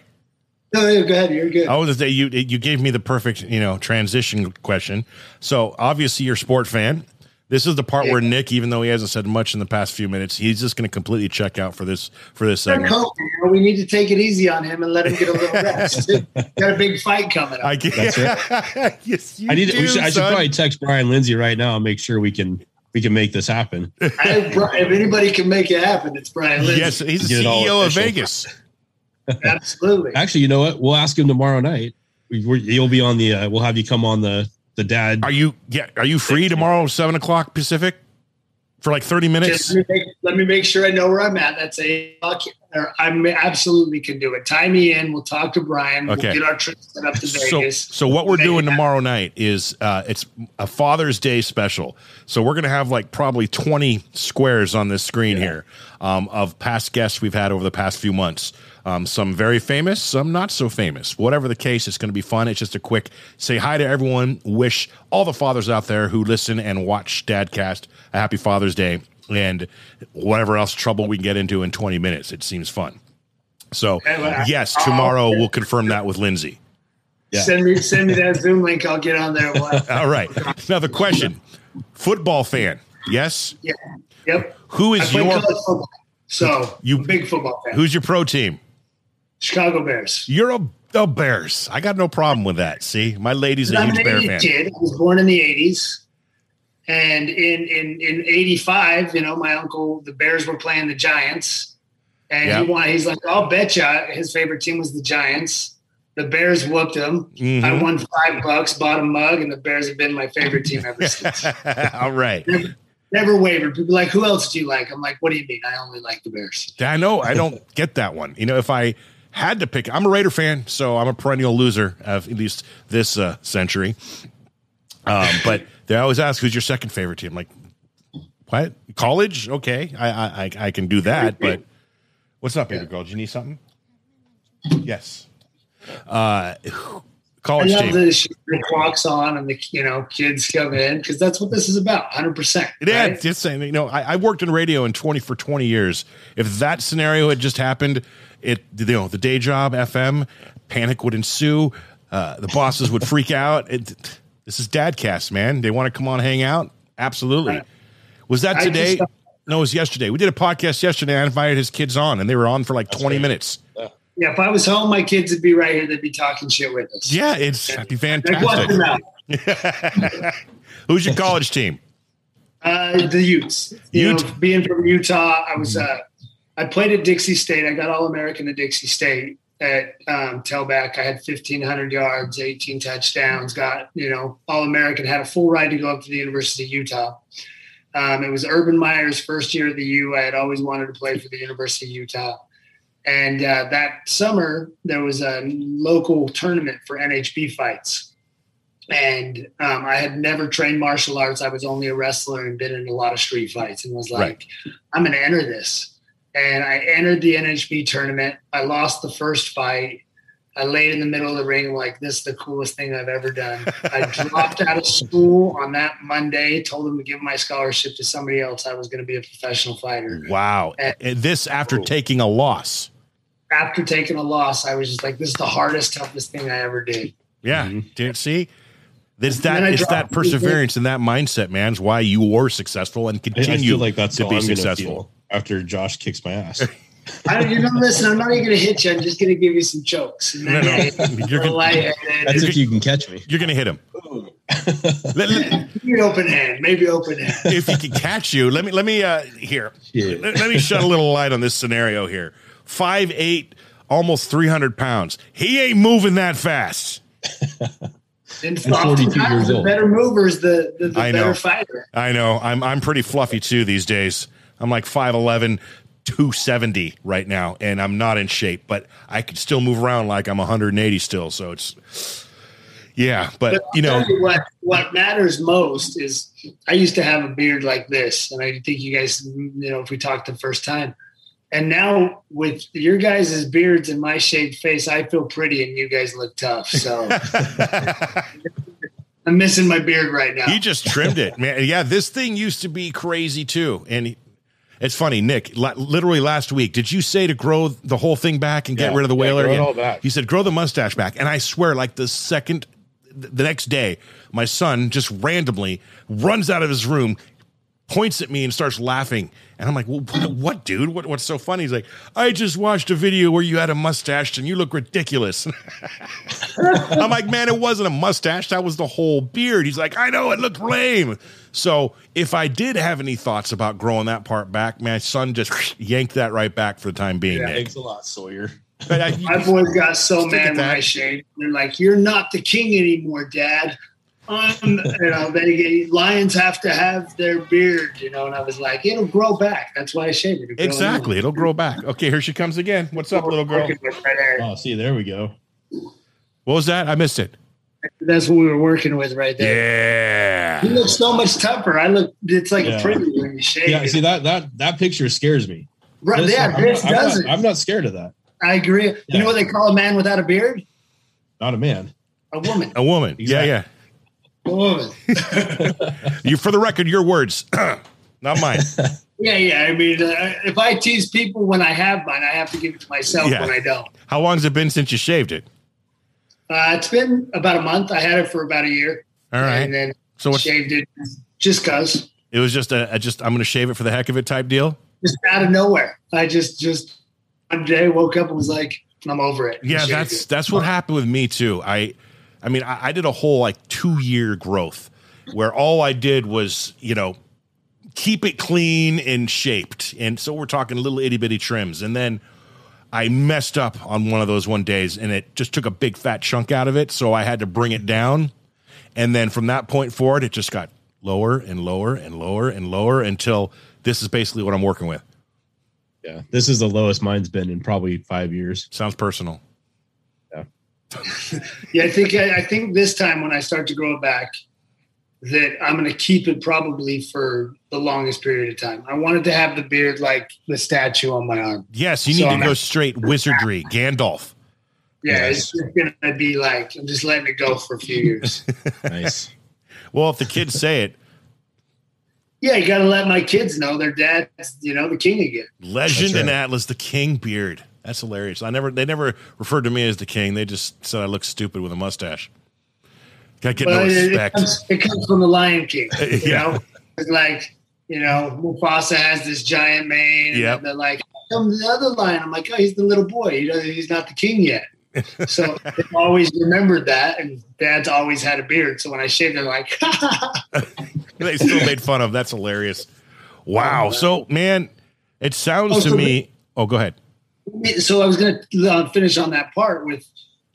No, no, go ahead, you're good. I was gonna say you you gave me the perfect you know transition question. So obviously you're a sport fan. This is the part Yeah. where Nick, even though he hasn't said much in the past few minutes, he's just going to completely check out for this for this They're segment. COVID, we need to take it easy on him and let him get a little [laughs] rest. [laughs] Got a big fight coming up. I get, That's [laughs] yes, you I need. do, we should, I should probably text Brian Lindsay right now and make sure we can we can make this happen. [laughs] I, if anybody can make it happen, it's Brian Lindsay. Yes, he's the Get it all CEO of. Vegas. [laughs] absolutely. Actually, you know what? We'll ask him tomorrow night. We, we're, you'll be on the. Uh, we'll have you come on the the dad. Are you yeah? Are you free tomorrow, seven o'clock Pacific, for like thirty minutes? Just let me, make, let me make sure I know where I'm at. That's a I absolutely can do it. Tie me in. We'll talk to Brian. Okay. We'll get our trip set up to So, Vegas. so what we're doing tomorrow night is uh, it's a Father's Day special. So we're gonna have like probably twenty squares on this screen here um, of past guests we've had over the past few months. Um, some very famous, some not so famous. Whatever the case, it's going to be fun. It's just a quick say hi to everyone. Wish all the fathers out there who listen and watch Dadcast a happy Father's Day, and whatever else trouble we can get into in twenty minutes. It seems fun. So yes, tomorrow we'll confirm that with Lindsay. Yeah. Send me send me that Zoom link. I'll get on there. [laughs] All right. Now the question: Football fan? Yes. Yeah. Yep. Who I play your football, so you big football fan. Who's your pro team? Chicago Bears. You're a the Bears. I got no problem with that. See, my lady's a huge Bear fan. kid. I was born in the '80s, and in in in '85, you know, my uncle, the Bears were playing the Giants, and Yep. he won. He's like, "I'll bet you." His favorite team was the Giants. The Bears whooped him. I Mhm. won five bucks, bought a mug, and the Bears have been my favorite team ever [laughs] since. All right. never, never wavered. People are like, who else do you like? I'm like, what do you mean? I only like the Bears. I know. I don't get that one. You know, if I had to pick, I'm a Raider fan, so I'm a perennial loser of at least this uh, century. Um, [laughs] but they always ask, "Who's your second favorite team?" I'm Like, what? College? Okay, I I, I- I can do that. But what's up, baby girl? Do you need something? Yes. Uh, I college love team. she walks on and the you know kids come in because that's what this is about. Hundred percent. Yeah, it's just saying. You know, I, I worked in radio in twenty for twenty years. If that scenario had just happened, it you know the day job FM panic would ensue. Uh, the bosses would freak [laughs] out. It, this is Dadcast, man. They want to come on, hang out. Absolutely. Was that today? just- no, it was yesterday. We did a podcast yesterday. I invited his kids on, and they were on for like twenty right. minutes. Yeah, if I was home, my kids would be right here. They'd be talking shit with us. Yeah, it's it'd be Like, watch them fantastic. [laughs] Who's your college team? Uh, the Utes. You Ute. know, being from Utah, I was. Uh, I played at Dixie State. I got All American at Dixie State at um, tailback. I had fifteen hundred yards, eighteen touchdowns. Got you know All American. Had a full ride to go up to the University of Utah. Um, it was Urban Meyer's first year at the U. I had always wanted to play for the University of Utah. And uh, that summer, there was a local tournament for NHB fights. And um, I had never trained martial arts. I was only a wrestler and been in a lot of street fights and was like, Right. I'm going to enter this. And I entered the NHB tournament. I lost the first fight. I laid in the middle of the ring like this is the coolest thing I've ever done. I [laughs] dropped out of school on that Monday, told them to give my scholarship to somebody else. I was going to be a professional fighter. Wow. And this after taking a loss. After taking a loss, I was just like, this is the hardest, toughest thing I ever did. Yeah. Mhm. Did see? It's that it's that perseverance and that mindset, man, is why you were successful and I, I continue like that's to be I'm successful. after Josh kicks my ass. [laughs] I don't, you know, listen, I'm not even going to hit you. I'm just going to give you some chokes. And No, then no. I- [laughs] You're gonna- lightheaded. That's if you can catch me. You're gonna hit him. [laughs] Let- let- Maybe open hand. Maybe open hand. if he can catch you, let me let me uh here. Yeah. Let, let me shed a little light on this scenario here. Five eight, almost three hundred pounds. He ain't moving that fast. And 42 oftentimes years the old. better movers, the, the, the I better know. fighter. I know. I'm I'm pretty fluffy too these days. I'm like 5'11, 270 right now, and I'm not in shape, but I could still move around like I'm 180 still. So it's yeah, but But you know, I'll what what matters most is I used to have a beard like this, and I think you guys, you know, if we talked the first time, and now with your guys' beards and my shaved face, I feel pretty, and you guys look tough. So [laughs] I'm missing my beard right now. he just trimmed it, man. Yeah, this thing used to be crazy too, and he, it's funny, Nick. Literally last week, did you say to grow the whole thing back and get rid of the yeah, whaler? grow it again? all back. He said, grow the mustache back, and I swear, like the second, the next day, my son just randomly runs out of his room, points at me, and starts laughing. And I'm like, well, what, dude? What, what's so funny? He's like, I just watched a video where you had a mustache and you look ridiculous. [laughs] I'm like, man, it wasn't a mustache. That was the whole beard. He's like, I know, it looked lame. So if I did have any thoughts about growing that part back, my son just [laughs] yanked that right back for the time being. Yeah. Nick. Thanks a lot, Sawyer. But I- [laughs] my boys got so Stick at mad when. I shaved. They're like, "You're not the king anymore, Dad." Um, you know, they lions have to have their beard, you know, and I was like, it'll grow back. That's why I shaved it. It'll Exactly. It'll grow back. Okay, here she comes again. What's up, little girl? Oh, see, there we go. What was that? I missed it. That's what we were working with right there. Yeah. You look so much tougher. I look. It's like Yeah. a pretty when you shave. Yeah, see that that that picture scares me. Right, This- yeah, I'm, this not, I'm, not, it. I'm not scared of that. I agree. You know what they call a man without a beard? Not a man. A woman. A woman. Exactly. Yeah, A [laughs] You for the record, your words, [clears throat] not mine. Yeah, yeah. I mean, uh, if I tease people when I have mine, I have to give it to myself Yeah. when I don't. How long has it been since you shaved it? Uh, it's been about a month. I had it for about a year, All right. and then So what's, shaved it just cause, it was just a, a just I'm going to shave it for the heck of it type deal. just out of nowhere. I just just one day woke up and was like, I'm over it. Yeah, that's it. that's what happened with me too. I, I mean, I, I did a whole like two year growth where all I did was you know keep it clean and shaped, and so we're talking little itty bitty trims, and then I messed up on one of those one days, and it just took a big fat chunk out of it, so I had to bring it down, and then from that point forward, it just got lower and lower and lower and lower until this is basically what I'm working with. Yeah, this is the lowest mine's been in probably five years. Sounds personal. Yeah, I think I, I think this time when I start to grow it back, that I'm going to keep it probably for the longest period of time. I wanted to have the beard like the statue on my arm. Yes, you So need to I'm go not- straight wizardry, Gandalf. Yeah, Yes. it's just going to be like I'm just letting it go for a few years. [laughs] Nice. Well, if the kids say it, yeah, you got to let my kids know their dad's you know the king again. Legend That's and. Atlas, the King beard. That's hilarious. I never, they never referred to me as the King. They just said I look stupid with a mustache. Got get no But it, respect. comes, it comes from the Lion King. [laughs] You Yeah. know, it's like you know Mufasa has this giant mane. and Yep. they're like, "How come the other lion?" I'm like, "Oh, he's the little boy. You know, he's not the king yet." [laughs] So they've always remembered that, and Dad's always had a beard. So when I shaved, they're like, [laughs] they still made fun of. That's hilarious. Wow. So, man, it sounds Oh, to so- me. Oh, go ahead. So I was going to uh, finish on that part with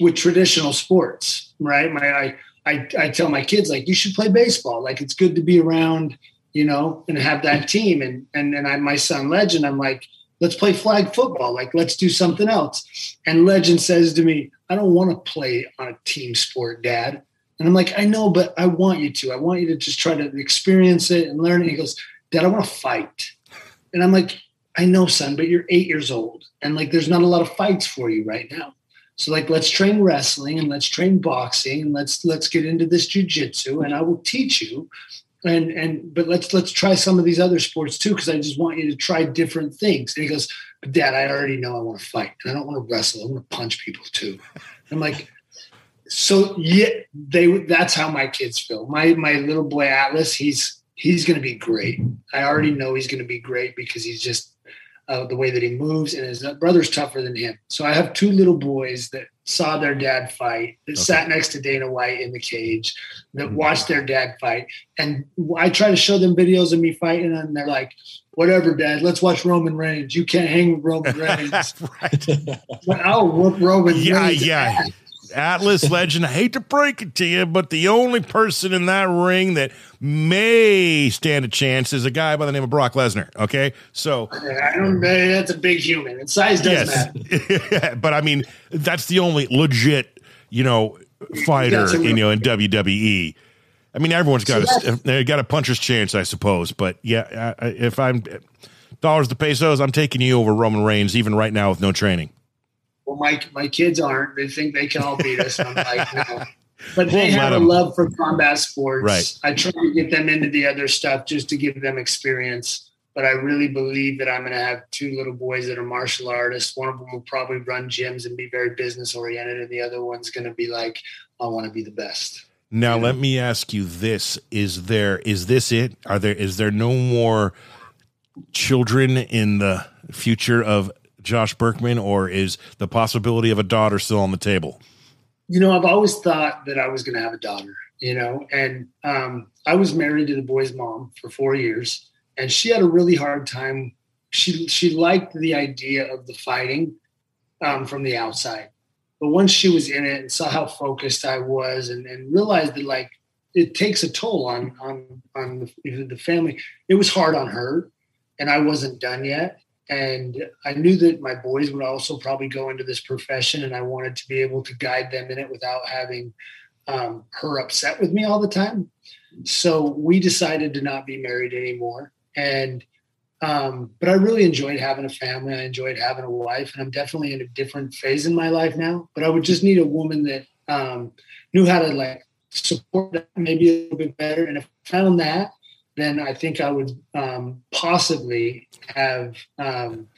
with traditional sports, right? My I, I I tell my kids like you should play baseball. Like it's good to be around, you know, and have that team. And and and I my son Legend, I'm like, let's play flag football. Like let's do something else. And Legend says to me, I don't want to play on a team sport, Dad. And I'm like, I know, but I want you to. I want you to just try to experience it and learn it. He goes, Dad, I want to fight. And I'm like, I know, son, but you're eight years old. And like, there's not a lot of fights for you right now. So like, let's train wrestling and let's train boxing and let's, let's get into this jujitsu and I will teach you. And, and, but let's, let's try some of these other sports too. Cause I just want you to try different things. And he goes, but dad, I already know I want to fight and I don't want to wrestle. I want to punch people too. I'm like, so yeah, they, that's how my kids feel. My, my little boy Atlas, he's, he's going to be great. I already know he's going to be great because he's just uh, the way that he moves, and his brother's tougher than him. So I have two little boys that saw their dad fight, that Okay. sat next to Dana White in the cage, that Mhm. watched their dad fight, and I try to show them videos of me fighting, and they're like, "Whatever, Dad, let's watch Roman Reigns. You can't hang with Roman [laughs] Reigns. right. I'll whoop Roman Yeah, Reigns." yeah. Atlas legend. I hate to break it to you, but the only person in that ring that may stand a chance is a guy by the name of Brock Lesnar. Okay, so I don't. That's a big human, and size does matter. yes, [laughs] but I mean that's the only legit, you know, fighter you know in WWE. I mean, everyone's got So a they got a puncher's chance, I suppose. But yeah, I- if I'm dollars to pesos, I'm taking you over Roman Reigns, even right now with no training. Well, my my kids aren't. They think they can all beat us. And I'm like, no. [laughs] But We'll they have a love for combat sports. Right. I try to get them into the other stuff just to give them experience. But I really believe that I'm going to have two little boys that are martial artists. One of them will probably run gyms and be very business oriented, and the other one's going to be like, I want to be the best. Now let me ask you this: Is there is this it? Are there is there no more children in the future of Josh Burkman, or is the possibility of a daughter still on the table? You know, I've always thought that I was going to have a daughter, you know, and um, I was married to the boy's mom for four years, and she had a really hard time. She she liked the idea of the fighting um, from the outside, but once she was in it and saw how focused I was, and, and realized that like it takes a toll on on on the, the family. It was hard on her, and I wasn't done yet. And I knew that my boys would also probably go into this profession, and I wanted to be able to guide them in it without having um, her upset with me all the time. So we decided to not be married anymore. And um, but I really enjoyed having a family. I enjoyed having a wife, and I'm definitely in a different phase in my life now. But I would just need a woman that um, knew how to like support that maybe a little bit better. And if I found that, then I think I would um, possibly have um,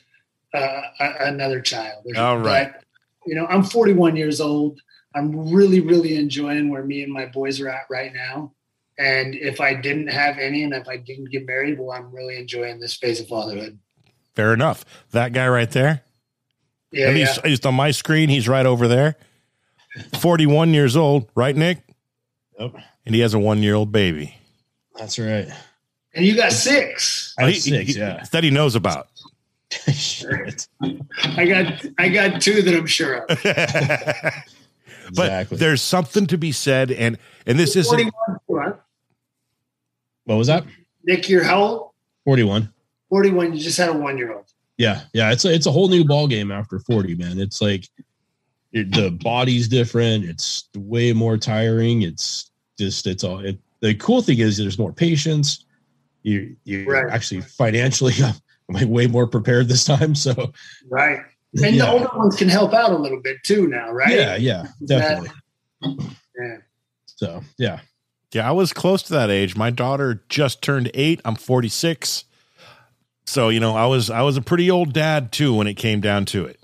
uh, another child. All right. But, you know, I'm 41 years old. I'm really, really enjoying where me and my boys are at right now. And if I didn't have any and if I didn't get married, well, I'm really enjoying this phase of fatherhood. Fair enough. That guy right there. Yeah. He's, yeah. he's on my screen. He's right over there. 41 years old, right, Nick? Yep. And he has a one year old baby. That's right. And you got six. I have six, he, yeah. That he knows about. [laughs] I got I got two that I'm sure of. [laughs] but exactly. there's something to be said, and and this is what was that? Nick, you're how old? 41. 41. You just had a one year old. Yeah, yeah. It's a, it's a whole new ball game after 40, man. It's like it, the body's different. It's way more tiring. It's just it's all. It, the cool thing is there's more patience you you right. actually financially [laughs] I'm like way more prepared this time. So right, and yeah. the older ones can help out a little bit too now, right? Yeah, yeah, definitely. That, yeah. So yeah, yeah, I was close to that age. My daughter just turned eight. I'm 46. So you know, I was I was a pretty old dad too when it came down to it.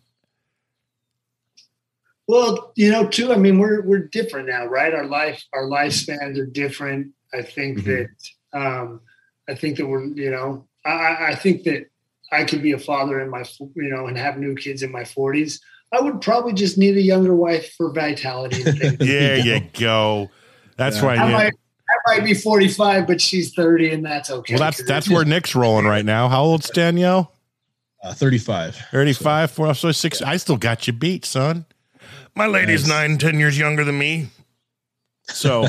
Well, you know, too. I mean, we're we're different now, right? Our life our lifespans are different. I think mm-hmm. that um, I think that we're, you know, I, I think that I could be a father in my, you know, and have new kids in my 40s. I would probably just need a younger wife for vitality. [laughs] there you go. That's yeah. right. I, might, I might be 45, but she's 30, and that's okay. Well, that's that's where Nick's rolling right now. How old's Danielle? Uh, 35. 35, so. so six. I still got you beat, son. My lady's nice. nine, ten years younger than me. So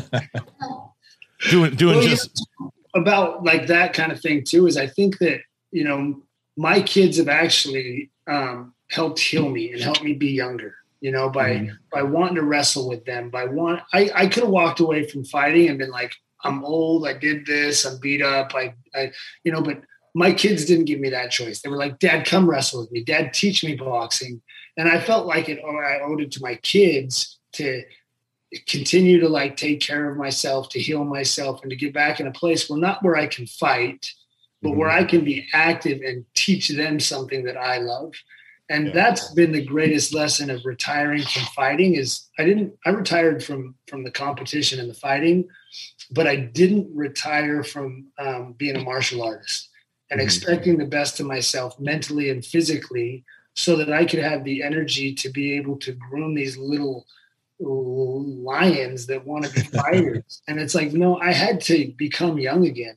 [laughs] doing doing well, just about like that kind of thing too is I think that you know my kids have actually um, helped heal me and helped me be younger. You know, by mm by wanting to wrestle with them, by want I I could have walked away from fighting and been like, I'm old, I did this, I'm beat up, I I you know, but my kids didn't give me that choice. They were like, Dad, come wrestle with me. Dad, teach me boxing. And I felt like it, or I owed it to my kids to continue to like take care of myself, to heal myself, and to get back in a place where not where I can fight, but mm-hmm. where I can be active and teach them something that I love. And yeah. that's been the greatest lesson of retiring from fighting is I didn't I retired from from the competition and the fighting, but I didn't retire from um, being a martial artist and mm-hmm. expecting the best of myself mentally and physically so that I could have the energy to be able to groom these little lions that want to be [laughs] fighters. and it's like, no, I had to become young again.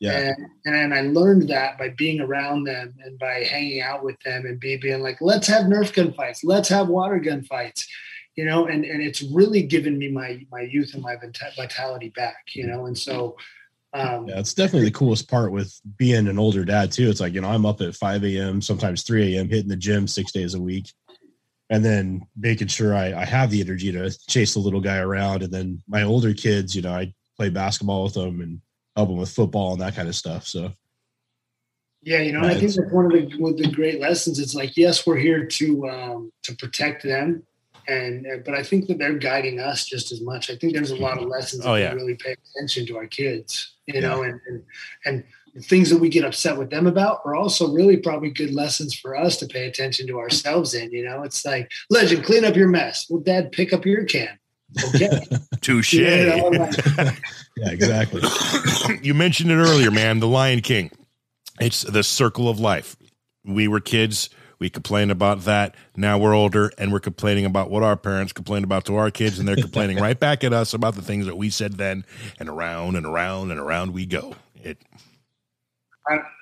Yeah. And, and I learned that by being around them and by hanging out with them and be, being like, let's have Nerf gun fights. Let's have water gun fights, you know, and, and it's really given me my, my youth and my vitality back, you know? And so, um, yeah, it's definitely the coolest part with being an older dad too. It's like, you know, I'm up at 5 a.m., sometimes 3 a.m., hitting the gym six days a week and then making sure I, I have the energy to chase the little guy around. And then my older kids, you know, I play basketball with them and help them with football and that kind of stuff. So, yeah, you know, I think that's one of the one of the great lessons. It's like, yes, we're here to um, to protect them, and uh, but I think that they're guiding us just as much. I think there's a lot of lessons oh, that yeah. we really pay attention to our kids, you yeah. know, and and and the things that we get upset with them about are also really probably good lessons for us to pay attention to ourselves in. You know, it's like, legend, clean up your mess. Well, dad, pick up your can. Okay. [laughs] Touche. [laughs] yeah, exactly. [coughs] you mentioned it earlier, man. The Lion King. It's the circle of life. We were kids. We complained about that. Now we're older and we're complaining about what our parents complained about to our kids, and they're complaining right back at us about the things that we said then, and around and around and around we go. It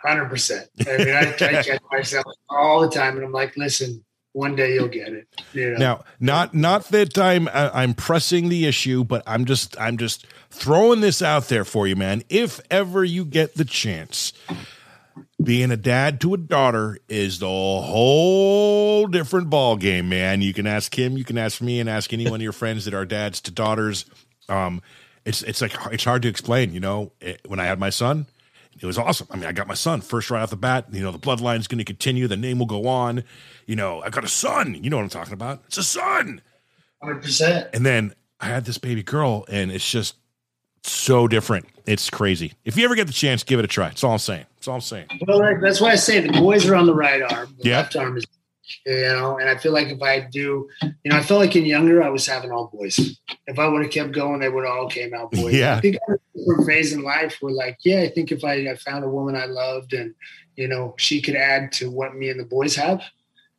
Hundred percent. I mean, I, I catch myself all the time, and I'm like, listen, one day you'll get it. You know? Now, not not that I'm uh, I'm pressing the issue, but I'm just I'm just throwing this out there for you, man. If ever you get the chance, being a dad to a daughter is the whole different ball game, man. You can ask him, you can ask me, and ask any one of your friends that are dads to daughters. Um, it's it's like it's hard to explain. You know, it, when I had my son, it was awesome. I mean, I got my son first right off the bat. You know, the bloodline is going to continue. The name will go on. You know, I got a son. You know what I'm talking about? It's a son. Hundred percent. And then I had this baby girl, and it's just so different. It's crazy. If you ever get the chance, give it a try. That's all I'm saying. That's all I'm saying. Well, that's why I say the boys are on the right arm. The Yeah. left arm is, you know, and I feel like if I do, you know, I felt like in younger, I was having all boys. If I would have kept going, they would all came out boys. Yeah. I think I was in a different phase in life where, like, yeah, I think if I, I found a woman I loved and, you know, she could add to what me and the boys have,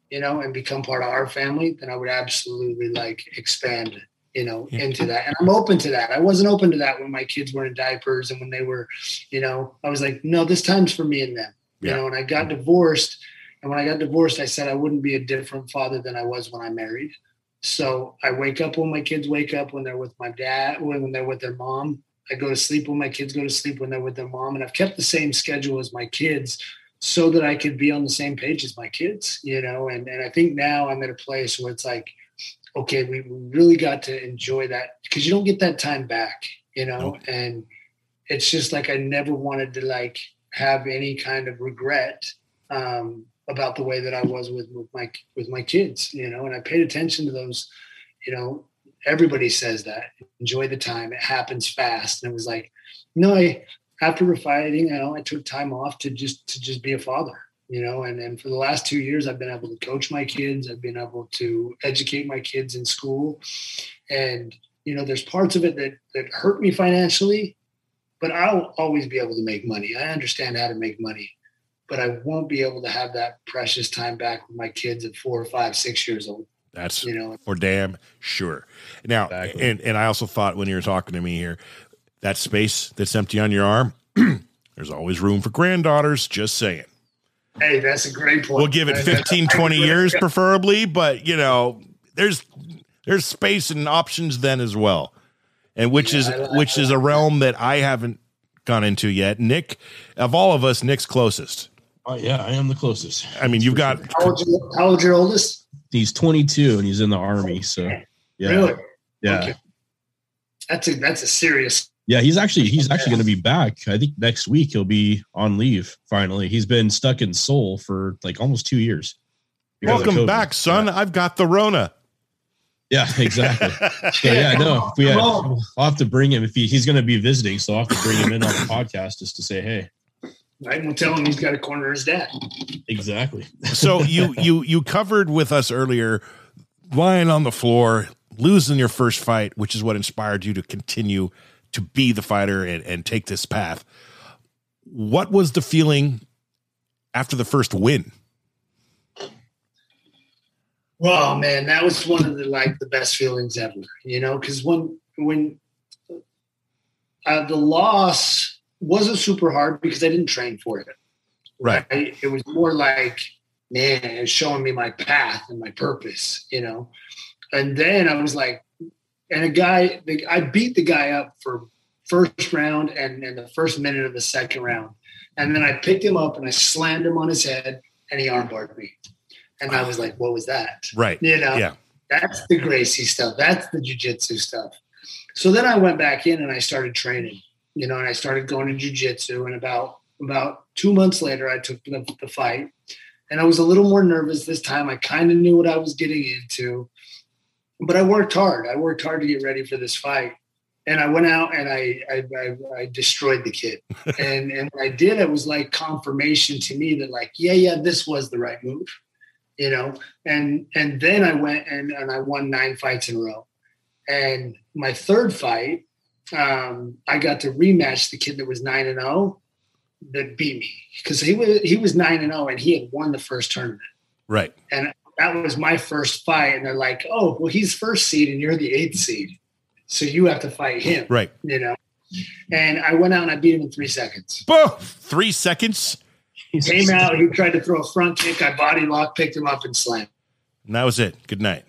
you know, and become part of our family, then I would absolutely like expand, you know, Yeah. into that. And I'm open to that. I wasn't open to that when my kids were in diapers and when they were, you know, I was like, no, this time's for me and them, you know, and I got divorced. And when I got divorced, I said I wouldn't be a different father than I was when I married. So I wake up when my kids wake up when they're with my dad, when they're with their mom. I go to sleep when my kids go to sleep when they're with their mom. And I've kept the same schedule as my kids so that I could be on the same page as my kids, you know. And and I think now I'm at a place where it's like, okay, we really got to enjoy that because you don't get that time back, you know. And it's just like I never wanted to like have any kind of regret um, about the way that I was with, with my with my kids, you know. And I paid attention to those, you know. Everybody says that enjoy the time; it happens fast. And it was like, no, I after fighting, you know, I took time off to just to just be a father, you know. And then for the last two years, I've been able to coach my kids. I've been able to educate my kids in school, and you know, there's parts of it that that hurt me financially, but I'll always be able to make money. I understand how to make money, but I won't be able to have that precious time back with my kids at four or five, six years old. That's You know, for damn sure. Now, Exactly. and and I also thought when you were talking to me here, that space that's empty on your arm, [clears throat] there's always room for granddaughters. Just saying. hey, that's a great point. We'll give it I- 15, 20 years preferably, but you know, there's there's space and options then as well. And which Yeah, is like- which is a realm that I haven't gone into yet. Nick, of all of us, Nick's closest. Oh yeah, I am the closest. I mean, you've got How old, your, how old's your oldest? He's 22 and he's in the army. So yeah, Really? yeah, Okay. That's a that's a serious. yeah. He's actually he's actually going to be back. I think next week he'll be on leave. Finally, he's been stuck in Seoul for like almost two years. welcome back, son. I've got the Rona. Yeah, exactly. [laughs] So yeah, no, if we have, I'll have to bring him if he, he's going to be visiting. So I'll have to bring him in on the podcast just to say, hey, Right? We'll tell him he's got to corner his dad. exactly. [laughs] so you you you covered with us earlier lying on the floor losing your first fight which is what inspired you to continue to be the fighter and, and take this path what was the feeling after the first win Oh man, that was one of the like the best feelings ever. You know, because when when uh, the loss wasn't super hard because I didn't train for it. right I, it was more like, man, it's showing me my path and my purpose, you know. And then I was like, and a guy, the, I beat the guy up for first round and, and the first minute of the second round. And then I picked him up and I slammed him on his head and he armbarred me. And I was like, what was that? right You know, yeah that's the Gracie stuff. That's the jujitsu stuff. So then I went back in and I started training, you know, and I started going to jujitsu. And about about two months later, I took the, the fight, and I was a little more nervous this time. I kind of knew what I was getting into, but I worked hard. I worked hard to get ready for this fight, and I went out and I I, I, I destroyed the kid. [laughs] and and when I did, it was like confirmation to me that like, yeah, yeah, this was the right move you know and and then i went and, and i won nine fights in a row and my third fight um, i got to rematch the kid that was 9 and 0 that beat me. Because he was he was 9 and 0 and he had won the first tournament. Right. And that was my first fight and they're like oh well he's first seed and you're the eighth seed. So you have to fight him. Right. You know? And i went out and i beat him in three seconds. Boom! three seconds? He came out he tried to throw a front kick i body lock picked him up and slammed And that was it. Good night.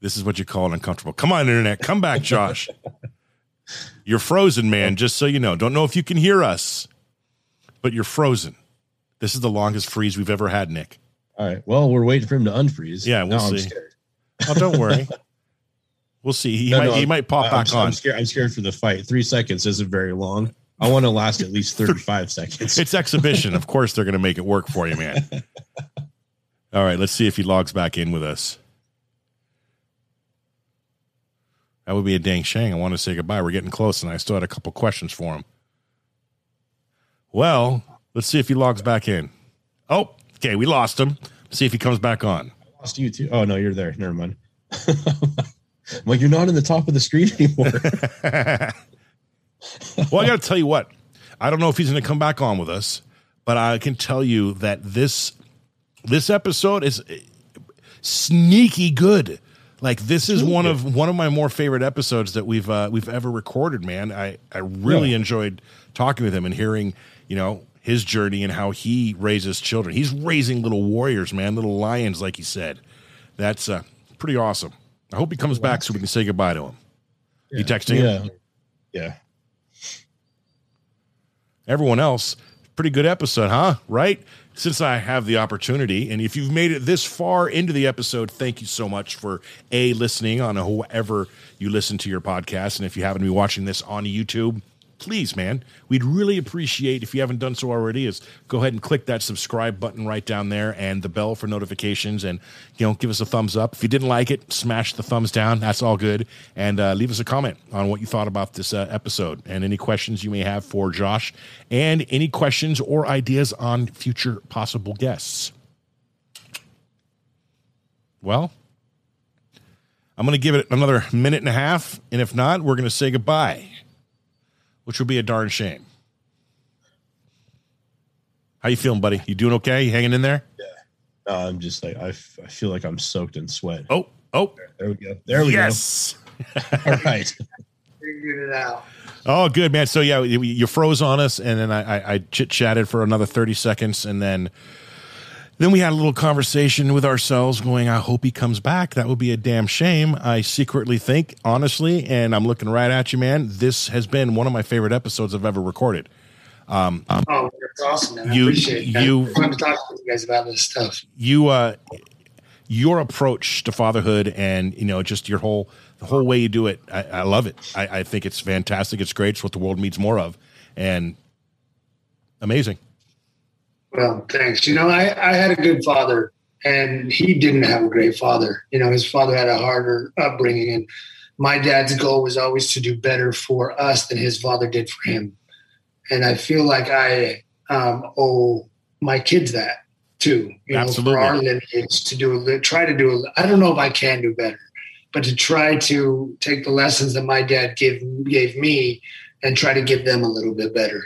This is what you call an uncomfortable. Come on, internet. Come back, Josh. [laughs] you're frozen, man, just so you know. Don't know if you can hear us, but you're frozen. This is the longest freeze we've ever had, Nick. All right. Well, we're waiting for him to unfreeze. Yeah, we'll now see. scared. Oh, don't worry. [laughs] we'll see. He No, might no, he might pop I'm, back I'm on. scared. I'm scared for the fight. Three seconds isn't very long. I want to last at least [laughs] 35 seconds. It's exhibition. of course they're gonna make it work for you, man. All right, let's see if he logs back in with us. That would be a dang shame. I want to say goodbye. We're getting close, and I still had a couple questions for him. Well, let's see if he logs back in. Oh, okay, we lost him. See if he comes back on. I lost you too. Oh no, you're there. Never mind. [laughs] Like you're not in the top of the screen anymore. [laughs] well, I got to tell you what. I don't know if he's going to come back on with us, but I can tell you that this this episode is sneaky good. Like this is one of one of my more favorite episodes that we've uh, we've ever recorded. Man, I I really Yeah. enjoyed talking with him and hearing you know his journey and how he raises children. He's raising little warriors, man, little lions, like he said. That's uh, pretty awesome. I hope he comes back so we can say goodbye to him. You texting him? Yeah. Yeah. everyone else pretty good episode huh right since i have the opportunity. And if you've made it this far into the episode thank you so much for a listening on whoever you listen to your podcast. And if you happen to be watching this on youtube please man we'd really appreciate if you haven't done so already is go ahead and click that subscribe button right down there and the bell for notifications and you know give us a thumbs up. If you didn't like it smash the thumbs down. That's all good. And uh, leave us a comment on what you thought about this uh, episode and any questions you may have for josh and any questions or ideas on future possible guests. Well i'm going to give it another minute and a half. And if not we're going to say goodbye which would be a darn shame. How you feeling, buddy? You doing okay? You hanging in there? No, uh, I'm just like I, f- I feel like I'm soaked in sweat. Oh, oh, There we go. There we yes. go. [laughs] All right. Figured it out. Oh, good man. So yeah, you you froze on us, and then I, I, I chit chatted for another thirty seconds, and then then we had a little conversation with ourselves, going, "I hope he comes back. That would be a damn shame." I secretly think, honestly, and I'm looking right at you, man. This has been one of my favorite episodes I've ever recorded. Oh, that's awesome, man. I You- appreciate it. you- fun to talk to you guys about this stuff. you uh your approach to fatherhood and you know just your whole the whole way you do it i, I love it I, I think it's fantastic it's great it's what the world needs more of and amazing Well, thanks. You know, I, I had a good father, and he didn't have a great father. You know, his father had a harder upbringing, and my dad's goal was always to do better for us than his father did for him. And I feel like I um, owe my kids that too. You know, Absolutely. for our lineage to do a try to do. A, I don't know if I can do better, but to try to take the lessons that my dad gave gave me and try to give them a little bit better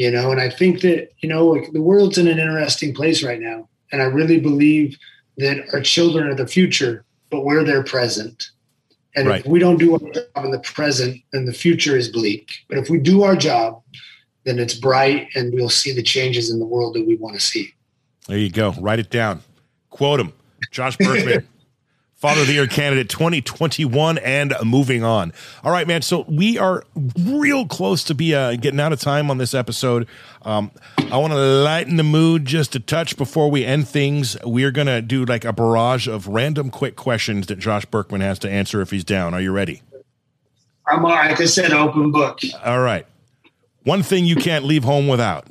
you know? And i think that you know like the world's in an interesting place right now. And i really believe that our children are the future but we're their present. And Right. if we don't do our job in the present then the future is bleak. But if we do our job then it's bright and we'll see the changes in the world that we want to see. There you go. Write it down. Quote him josh burkman [laughs] father of the year candidate 2021 and moving on. All right man so we are real close to be uh, getting out of time on this episode. Um, i want to lighten the mood just a touch before we end things. We're gonna do like a barrage of random quick questions that josh burkman has to answer if he's down. Are you ready? I'm all right. Like i said open book. All right. One thing you can't leave home without.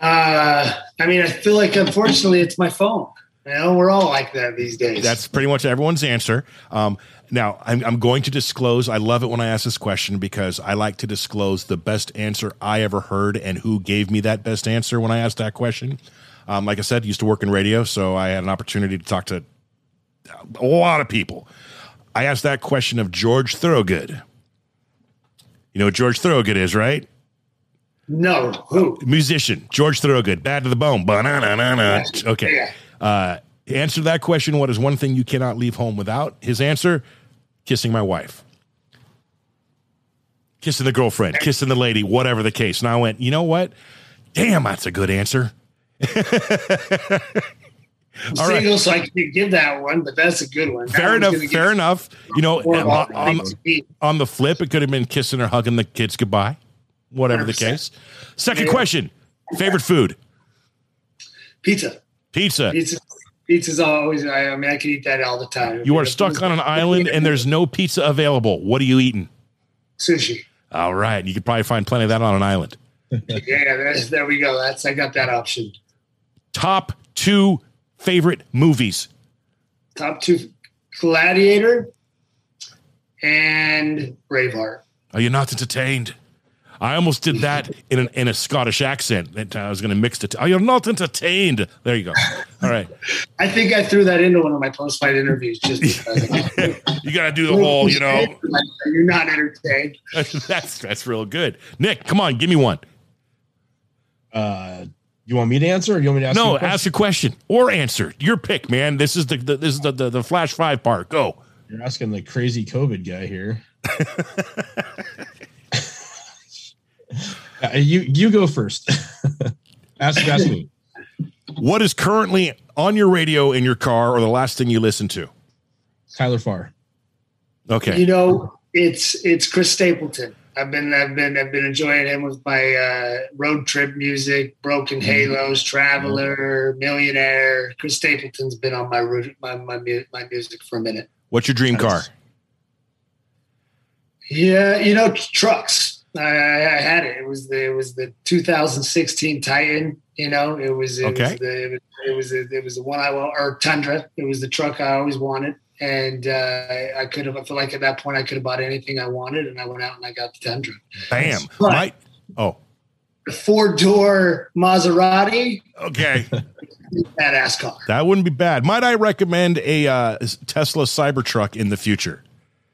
Uh, i mean i feel like unfortunately it's my phone you know we're all like that these days That's pretty much everyone's answer. Um, now, I'm, I'm going to disclose. I love it when I ask this question because I like to disclose the best answer I ever heard and who gave me that best answer when I asked that question. Um, like I said, used to work in radio, so I had an opportunity to talk to a lot of people. I asked that question of George Thorogood. You know what George Thorogood is, right? no who Musician, George Thorogood, bad to the bone. Ba-na-na-na-na. Okay. Yeah. Uh, answer that question. What is one thing you cannot leave home without? His answer: kissing my wife, kissing the girlfriend, kissing the lady, whatever the case. And I went, you know what? Damn, that's a good answer. [laughs] All right. single, so I can't give that one, but that's a good one. Fair one's enough. Fair enough. You know, more of all on, the on, things to eat. on the flip, it could have been kissing or hugging the kids goodbye, whatever the 100%. case. Second Yeah. question: favorite food? Pizza. Pizza. Pizza. Pizza's always. I, I mean, I can eat that all the time. You are stuck on an island and there's no pizza available. What are you eating? sushi. All right, you could probably find plenty of that on an island. [laughs] Yeah, there's, there we go. That's I got that option. Top two favorite movies. Top two: Gladiator and Braveheart. Oh, are you not entertained? I almost did that in an, in a Scottish accent. That I was going to mix it. Are you're not entertained? There you go. All right, [laughs] I think I threw that into one of my post-fight interviews just because. [laughs] you got to do the whole. You know, [laughs] you're not entertained. that's that's real good. Nick, come on, give me one. Uh, you want me to answer, or you want me to ask? No, a question? ask a question or answer. Your pick, man. This is the, the this is the, the the flash five part. Go. You're asking the crazy COVID guy here. Uh, you you go first. [laughs] ask ask me. What is currently on your radio in your car or the last thing you listen to? Tyler Farr. Okay. You know, it's it's Chris Stapleton. I've been I've been I've been enjoying him with my uh, road trip music, Broken Halos, Traveler, Millionaire. Chris Stapleton's been on my route, my my my music for a minute. What's your dream car? Yeah, you know, trucks. I, I had it. It was the it was the 2016 Titan. You know, it was it Okay. was the it was it was, the, it was the one I or Tundra. It was the truck I always wanted, and uh, I could have. I feel like at that point I could have bought anything I wanted, and I went out and I got the Tundra. Bam. Right. Right. Oh, The four door Maserati, okay. [laughs] badass car. That wouldn't be bad. Might I recommend a uh, Tesla Cybertruck in the future?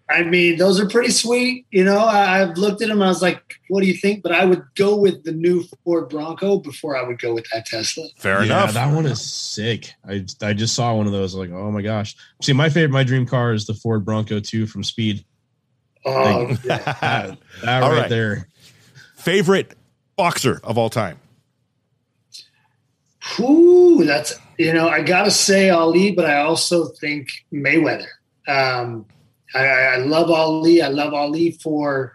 I mean, those are pretty sweet. You know, I, I've looked at them. I was like, "What do you think?" But I would go with the new Ford Bronco before I would go with that Tesla. Fair yeah, enough. that one is sick. I I just saw one of those. Like, oh my gosh. See, my favorite, my dream car is the Ford Bronco 2 from Speed. Oh, yeah. That, that [laughs] All right, right. there. Favorite boxer of all time? Whew, that's you know, I gotta say Ali, but I also think Mayweather. Um, I, I love Ali. I love Ali for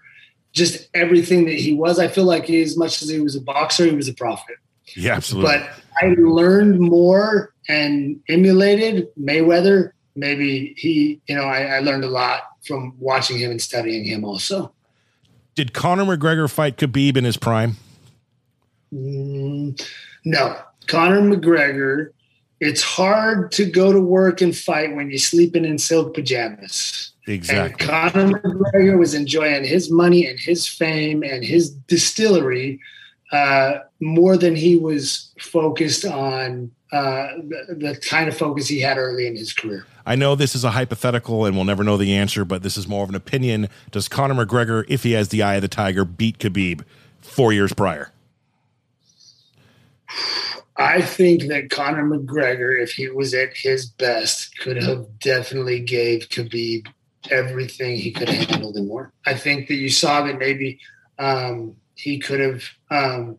just everything that he was. I feel like he, as much as he was a boxer, he was a prophet. Yeah, absolutely. But I learned more and emulated Mayweather. Maybe he, you know, I, I learned a lot from watching him and studying him. Also, Did Conor McGregor fight Khabib in his prime? Mm, no, Conor McGregor. It's hard to go to work and fight when you're sleeping in silk pajamas. Exactly. And Conor McGregor was enjoying his money and his fame and his distillery uh, more than he was focused on uh, the, the kind of focus he had early in his career. I know this is a hypothetical and we'll never know the answer, but this is more of an opinion. Does Conor McGregor, if he has the eye of the tiger, beat Khabib four years prior? I think that Conor McGregor, if he was at his best, could have definitely gave Khabib everything he could have handled and more. I think that you saw that maybe um, he could have um,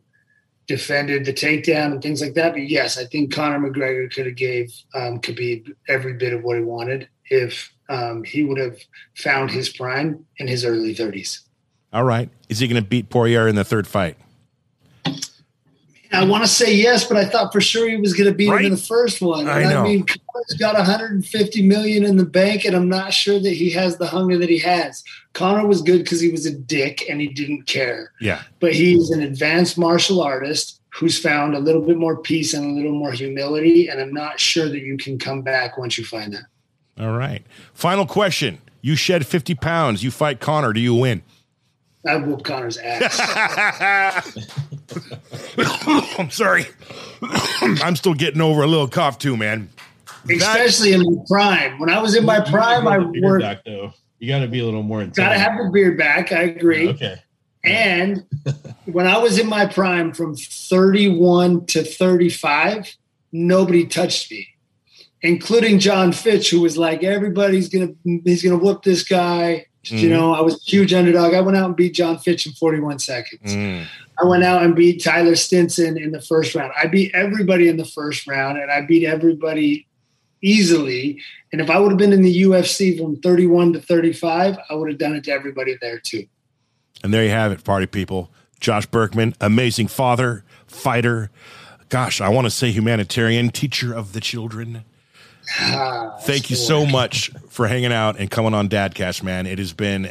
defended the takedown and things like that. But yes, I think Conor McGregor could have gave um, Khabib every bit of what he wanted if um, he would have found his prime in his early 30s. All right. Is he going to beat Poirier in the third fight? I want to say yes, but I thought for sure he was going to beat Right? him in the first one. I know. mean, Conor's got 150 million in the bank, and I'm not sure that he has the hunger that he has. Conor was good because he was a dick and he didn't care. Yeah. But he's an advanced martial artist who's found a little bit more peace and a little more humility, and I'm not sure that you can come back once you find that. All right. Final question. You shed 50 pounds. You fight Conor. Do you win? I whoop Conor's ass. [laughs] I'm sorry. [coughs] I'm still getting over a little cough too, man. Especially in my prime. When I was in my prime, I worked. back, though. You got to be a little more intense. Got to have the beard back. I agree. Okay. And when I was in my prime from 31 to 35, nobody touched me, including Jon Fitch, who was like, everybody's going to, he's going to whoop this guy. Mm. You know, I was a huge underdog. I went out and beat Jon Fitch in 41 seconds. Mm. I went out and beat Tyler Stinson in the first round. I beat everybody in the first round, and I beat everybody easily. And if I would have been in the UFC from 31 to 35, I would have done it to everybody there too. And there you have it, party people. Josh Burkman, amazing father, fighter. Gosh, I want to say humanitarian, teacher of the children. Ah, Thank you so much for hanging out and coming on Dadcast, man. It has been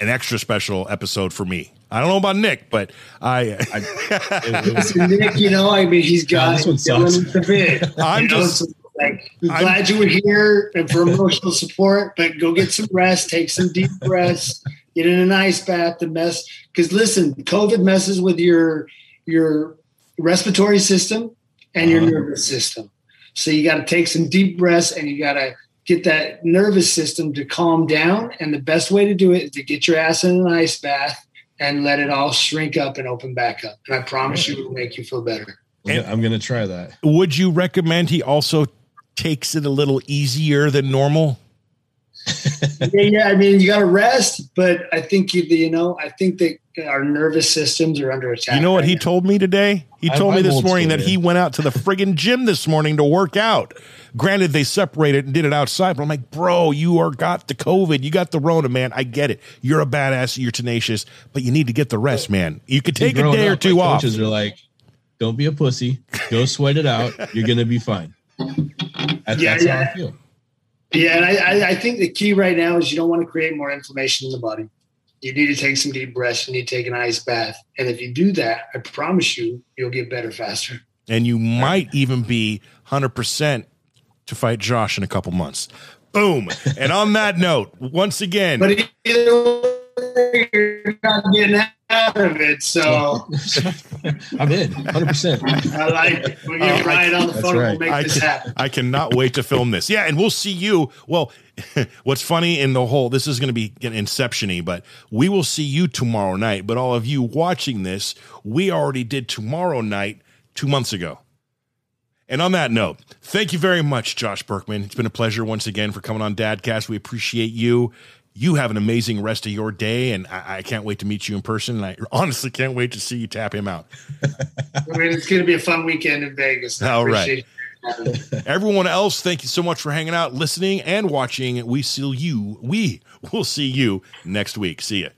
an extra special episode for me. I don't know about Nick, but I. I [laughs] Nick, you know, I mean, he's got yeah, the bit. I'm you just. Know, like, I'm glad you were here and for emotional support, but go get some rest, take some deep breaths, get in an ice bath to mess. Because listen, COVID messes with your your respiratory system and your uh-huh. nervous system. So you got to take some deep breaths and you got to get that nervous system to calm down. And the best way to do it is to get your ass in an ice bath and let it all shrink up and open back up. And I promise you, it will make you feel better. And I'm going to try that. Would you recommend he also takes it a little easier than normal? [laughs] yeah, yeah. I mean, you got to rest, but I think you, you know, I think that our nervous systems are under attack. You know what right he now. told me today? He told I, me this morning that he went out to the friggin' gym this morning to work out. Granted, they separated and did it outside, but I'm like, bro, you are got the COVID, you got the Rona, man. I get it. You're a badass, you're tenacious, but you need to get the rest, man. You could take a day or two off. Coaches are like, don't be a pussy. Go sweat it out. You're gonna be fine. That's, yeah, that's yeah. how I feel. Yeah, and I, I think the key right now is you don't want to create more inflammation in the body. You need to take some deep breaths. You need to take an ice bath, and if you do that, I promise you, you'll get better faster. And you might even be hundred percent to fight Josh in a couple months. Boom. and on that note, once again, but you're not getting out of it. So [laughs] I'm in 100%. I like it. We'll get uh, right on the phone. Right. We'll make I this can, happen. I cannot wait to film this. Yeah. And we'll see you. Well, [laughs] what's funny in the whole, this is going to be inceptiony, but we will see you tomorrow night. But all of you watching this, we already did tomorrow night two months ago. And on that note, thank you very much, Josh Burkman. It's been a pleasure once again for coming on Dadcast. We appreciate you you have an amazing rest of your day, and I, I, can't wait to meet you in person. And I honestly can't wait to see you tap him out. [laughs] I mean, it's going to be a fun weekend in Vegas. All right. Everyone else, thank you so much for hanging out, listening, and watching. We see you. We will see you next week. See you.